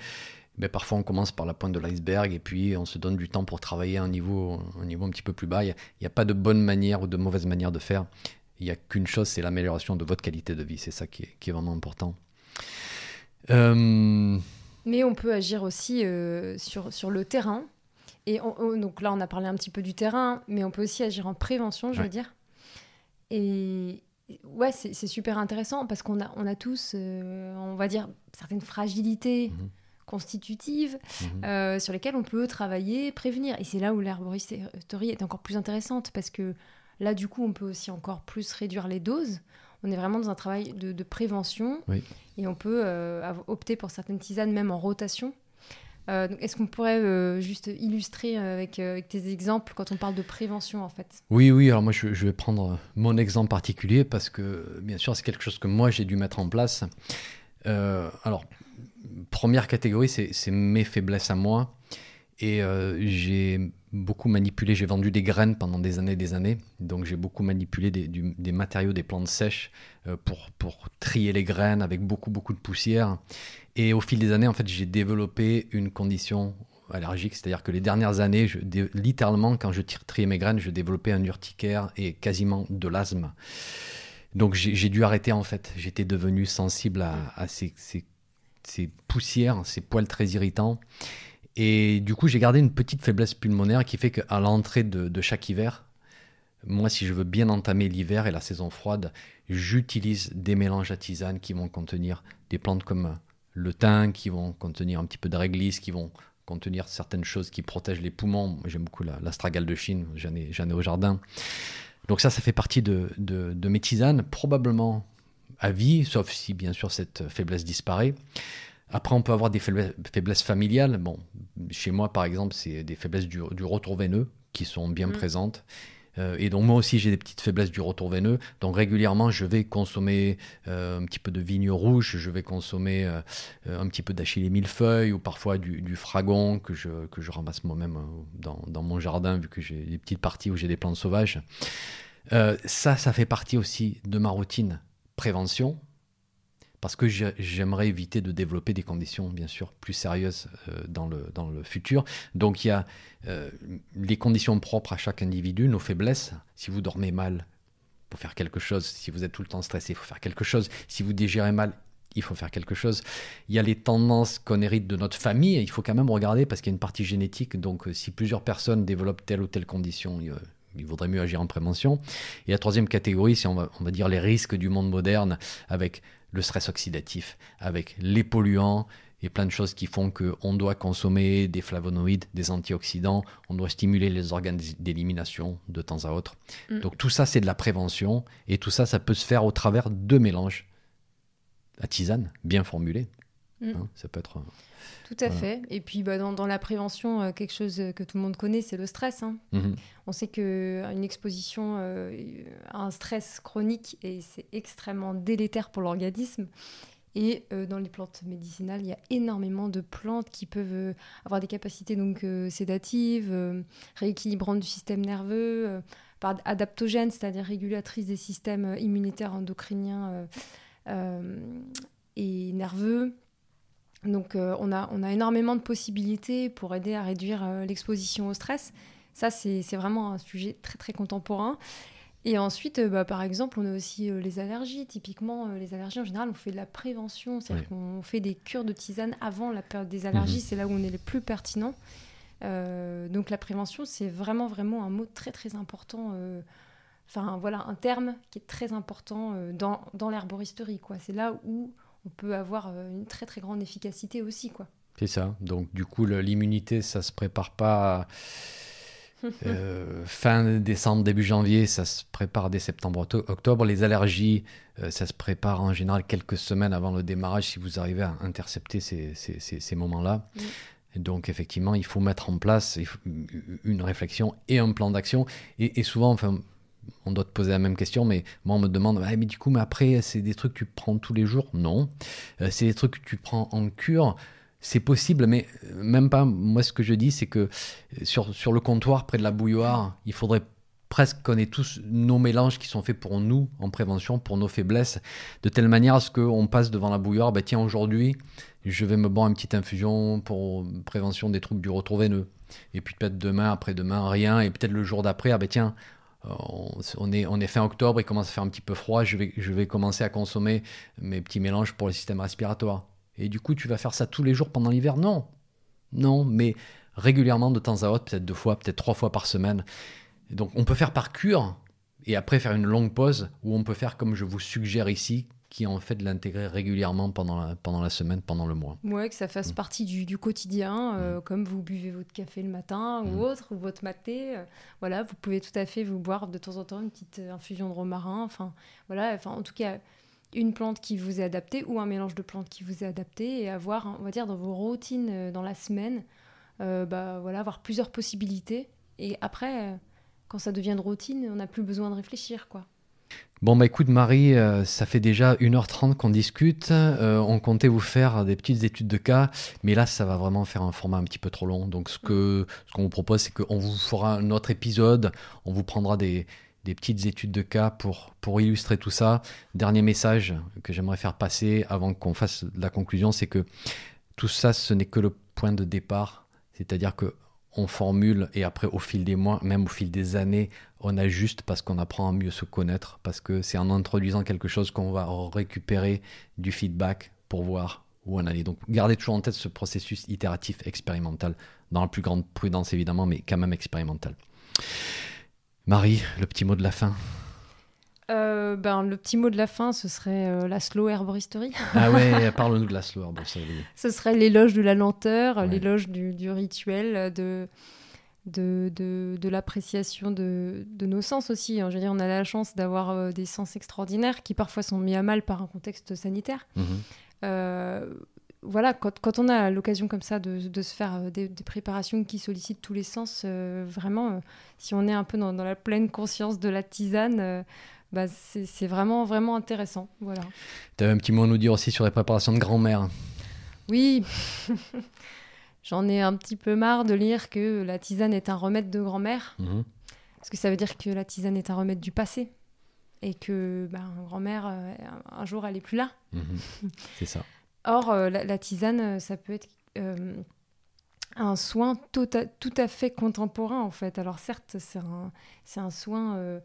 Mais parfois, on commence par la pointe de l'iceberg et puis on se donne du temps pour travailler à un niveau, un, niveau un petit peu plus bas. Il n'y a, pas de bonne manière ou de mauvaise manière de faire. Il n'y a qu'une chose, c'est l'amélioration de votre qualité de vie. C'est ça qui est, vraiment important. Euh, Mais on peut agir aussi euh, sur, sur le terrain et donc là, on a parlé un petit peu du terrain, mais on peut aussi agir en prévention, je veux dire. Et ouais, c'est super intéressant parce qu'on a, on a tous, euh, on va dire, certaines fragilités mhm. Constitutives mhm. Euh, sur lesquelles on peut travailler, prévenir. Et c'est là où l'herboristerie est encore plus intéressante parce que là, du coup, on peut aussi encore plus réduire les doses. On est vraiment dans un travail de, prévention et on peut euh, opter pour certaines tisanes même en rotation euh, Est-ce qu'on pourrait euh, juste illustrer euh, avec, avec, tes exemples quand on parle de prévention en fait? Oui, oui, alors moi je, vais prendre mon exemple particulier parce que bien sûr c'est quelque chose que moi j'ai dû mettre en place. alors, première catégorie, c'est mes faiblesses à moi. Et j'ai beaucoup manipulé, j'ai vendu des graines pendant des années et des années. Donc j'ai beaucoup manipulé des, matériaux, des plantes sèches pour, pour trier les graines avec beaucoup, beaucoup de poussière. Et au fil des années, en fait, j'ai développé une condition allergique, c'est-à-dire que les dernières années, littéralement, quand je triais mes graines, je développais un urticaire et quasiment de l'asthme. Donc j'ai dû arrêter en fait. J'étais devenu sensible à, ces, poussières, ces poils très irritants. Et du coup, j'ai gardé une petite faiblesse pulmonaire qui fait qu'à l'entrée de, chaque hiver, moi, si je veux bien entamer l'hiver et la saison froide, j'utilise des mélanges à tisane qui vont contenir des plantes comme le thym, qui vont contenir un petit peu de réglisse, qui vont contenir certaines choses qui protègent les poumons. J'aime beaucoup l'astragale de Chine, j'en ai, au jardin. Donc ça, ça fait partie de, mes tisanes, probablement à vie, sauf si bien sûr cette faiblesse disparaît. Après, on peut avoir des faiblesses, familiales. Bon, chez moi, par exemple, c'est des faiblesses du, retour veineux qui sont bien mmh. présentes. Euh, et donc moi aussi j'ai des petites faiblesses du retour veineux. Donc régulièrement je vais consommer euh, un petit peu de vigne rouge, je vais consommer euh, un petit peu d'achillée millefeuille ou parfois du, du, fragon que je, que je ramasse moi-même dans, dans, mon jardin vu que j'ai des petites parties où j'ai des plantes sauvages. ça, ça fait partie aussi de ma routine prévention parce que j'aimerais éviter de développer des conditions, bien sûr, plus sérieuses euh, dans, le, dans le futur. Donc il y a euh, les conditions propres à chaque individu, nos faiblesses. Si vous dormez mal, il faut faire quelque chose. Si vous êtes tout le temps stressé, il faut faire quelque chose. Si vous digérez mal, il faut faire quelque chose. Il y a les tendances qu'on hérite de notre famille, il faut quand même regarder parce qu'il y a une partie génétique. Donc, euh, si plusieurs personnes développent telle ou telle condition, il vaudrait mieux agir en prévention. Et la troisième catégorie, c'est on va, on va dire les risques du monde moderne avec le stress oxydatif, avec les polluants et plein de choses qui font qu'on doit consommer des flavonoïdes, des antioxydants, on doit stimuler les organes d'élimination de temps à autre. Mm. Donc tout ça, c'est de la prévention et tout ça, ça peut se faire au travers de mélanges. La tisane, bien formulée, mm. hein, ça peut être... Tout à fait. Et puis bah, dans, la prévention, euh, quelque chose que tout le monde connaît, c'est le stress. Hein. Mhm. On sait qu'une exposition euh, à un stress chronique, et c'est extrêmement délétère pour l'organisme. Et euh, dans les plantes médicinales, il y a énormément de plantes qui peuvent avoir des capacités donc sédatives, rééquilibrantes du système nerveux, adaptogènes, c'est-à-dire régulatrices des systèmes immunitaires endocriniens et nerveux. Donc euh, on, a, on a énormément de possibilités pour aider à réduire euh, l'exposition au stress. Ça, c'est vraiment un sujet très très contemporain. Et ensuite, euh, bah, par exemple, on a aussi les allergies. Typiquement, les allergies, en général, on fait de la prévention. C'est-à-dire qu'on fait des cures de tisane avant la période des allergies. Mhm. C'est là où on est les plus pertinents. donc la prévention, c'est vraiment vraiment un mot très très important. Enfin voilà, un terme qui est très important dans, dans l'herboristerie. C'est là où on peut avoir euh, une très très grande efficacité aussi. quoi. C'est ça. Donc du coup, l'immunité, ça se prépare pas euh, fin décembre, début janvier, ça se prépare dès septembre, octobre. Les allergies, euh, ça se prépare en général quelques semaines avant le démarrage si vous arrivez à intercepter ces, ces, moments-là. donc effectivement, il faut mettre en place une réflexion et un plan d'action. Et, souvent, enfin, on doit te poser la même question, mais moi on me demande, ah, mais du coup, mais après, c'est des trucs que tu prends tous les jours? Non. Euh, c'est des trucs que tu prends en cure c'est possible, mais même pas. Moi, ce que je dis, c'est que sur, sur le comptoir, près de la bouilloire, il faudrait presque qu'on ait tous nos mélanges qui sont faits pour nous en prévention, pour nos faiblesses, de telle manière à ce qu'on passe devant la bouilloire, bah tiens, aujourd'hui, je vais me boire une petite infusion pour prévention des troubles du retour veineux. Et puis peut-être demain, après-demain, rien. Et peut-être le jour d'après, ben tiens, on est, on est fin octobre, il commence à faire un petit peu froid, je vais, je vais commencer à consommer mes petits mélanges pour le système respiratoire. Et du coup, tu vas faire ça tous les jours pendant l'hiver? Non. Non, mais régulièrement, de temps à autre, peut-être deux fois, peut-être trois fois par semaine. donc, on peut faire par cure et après faire une longue pause, ou on peut faire comme je vous suggère ici, qui en fait de l'intégrer régulièrement pendant la, pendant la semaine, pendant le mois. Ouais, que ça fasse mm. partie du, du quotidien, euh, mm. comme vous buvez votre café le matin ou mm. autre, ou votre maté. Euh, voilà, vous pouvez tout à fait vous boire de temps en temps une petite euh, infusion de romarin. Enfin, voilà, enfin, en tout cas, une plante qui vous est adaptée ou un mélange de plantes qui vous est adapté et avoir, on va dire, dans vos routines dans la semaine, bah, voilà, avoir plusieurs possibilités. Et après, quand ça devient de routine, on n'a plus besoin de réfléchir, quoi. Bon, bah écoute, Marie, euh, ça fait déjà 1h30 qu'on discute. Euh, on comptait vous faire des petites études de cas, mais là, ça va vraiment faire un format un petit peu trop long. Donc, ce qu'on ce qu'on vous propose, c'est qu'on vous fera un autre épisode. On vous prendra des, petites études de cas pour, pour illustrer tout ça. Dernier message que j'aimerais faire passer avant qu'on fasse la conclusion, c'est que tout ça, ce n'est que le point de départ. C'est-à-dire que on formule et après au fil des mois, même au fil des années, on ajuste parce qu'on apprend à mieux se connaître, parce que c'est en introduisant quelque chose qu'on va récupérer du feedback pour voir où on allait. Donc gardez toujours en tête ce processus itératif expérimental, dans la plus grande prudence évidemment, mais quand même expérimental. Marie, le petit mot de la fin euh, ben, le petit mot de la fin, ce serait euh, la slow herboristerie. ah ouais, parle-nous de la slow herboristerie. ce serait l'éloge de la lenteur, l'éloge du, du, rituel, de, de, de, de l'appréciation de, de, nos sens aussi. Hein. Je veux dire, on a la chance d'avoir euh, des sens extraordinaires qui parfois sont mis à mal par un contexte sanitaire. Mhm. voilà, quand, quand, on a l'occasion comme ça de, de se faire des, des, préparations qui sollicitent tous les sens, vraiment, si on est un peu dans, dans, la pleine conscience de la tisane, bah, c'est vraiment, vraiment intéressant. Voilà. Tu avais un petit mot à nous dire aussi sur les préparations de grand-mère. Oui, j'en ai un petit peu marre de lire que la tisane est un remède de grand-mère. Mhm. Parce que ça veut dire que la tisane est un remède du passé. Et que bah, grand-mère, euh, un jour, elle n'est plus là. Mhm. C'est ça. Or, euh, la, tisane, euh, ça peut être un soin tout à, tout à, fait contemporain, en fait. Alors, certes, c'est un, un, soin euh,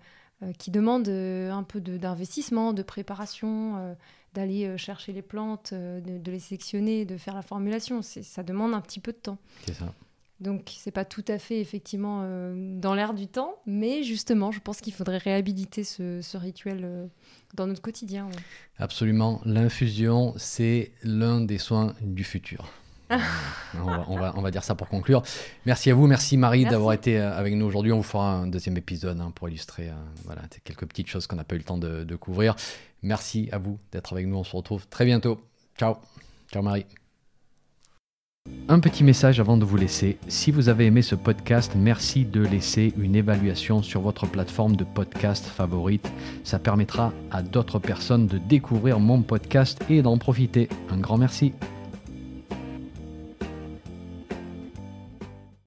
qui demande euh, un peu d'investissement, de, préparation, euh, d'aller chercher les plantes, de, les sélectionner, de faire la formulation. Ça demande un petit peu de temps. C'est ça. Donc, c'est pas tout à fait effectivement dans l'air du temps, mais justement, je pense qu'il faudrait réhabiliter ce, rituel dans notre quotidien. Absolument. L'infusion, c'est l'un des soins du futur. On, va, on, va, dire ça pour conclure. Merci à vous, merci Marie d'avoir été euh, avec nous aujourd'hui. On vous fera un deuxième épisode hein, pour illustrer euh, voilà, quelques petites choses qu'on n'a pas eu le temps de, de couvrir. Merci à vous d'être avec nous. On se retrouve très bientôt. Ciao. Ciao Marie. Un petit message avant de vous laisser. Si vous avez aimé ce podcast, merci de laisser une évaluation sur votre plateforme de podcast favorite. Ça permettra à d'autres personnes de découvrir mon podcast et d'en profiter. Un grand merci.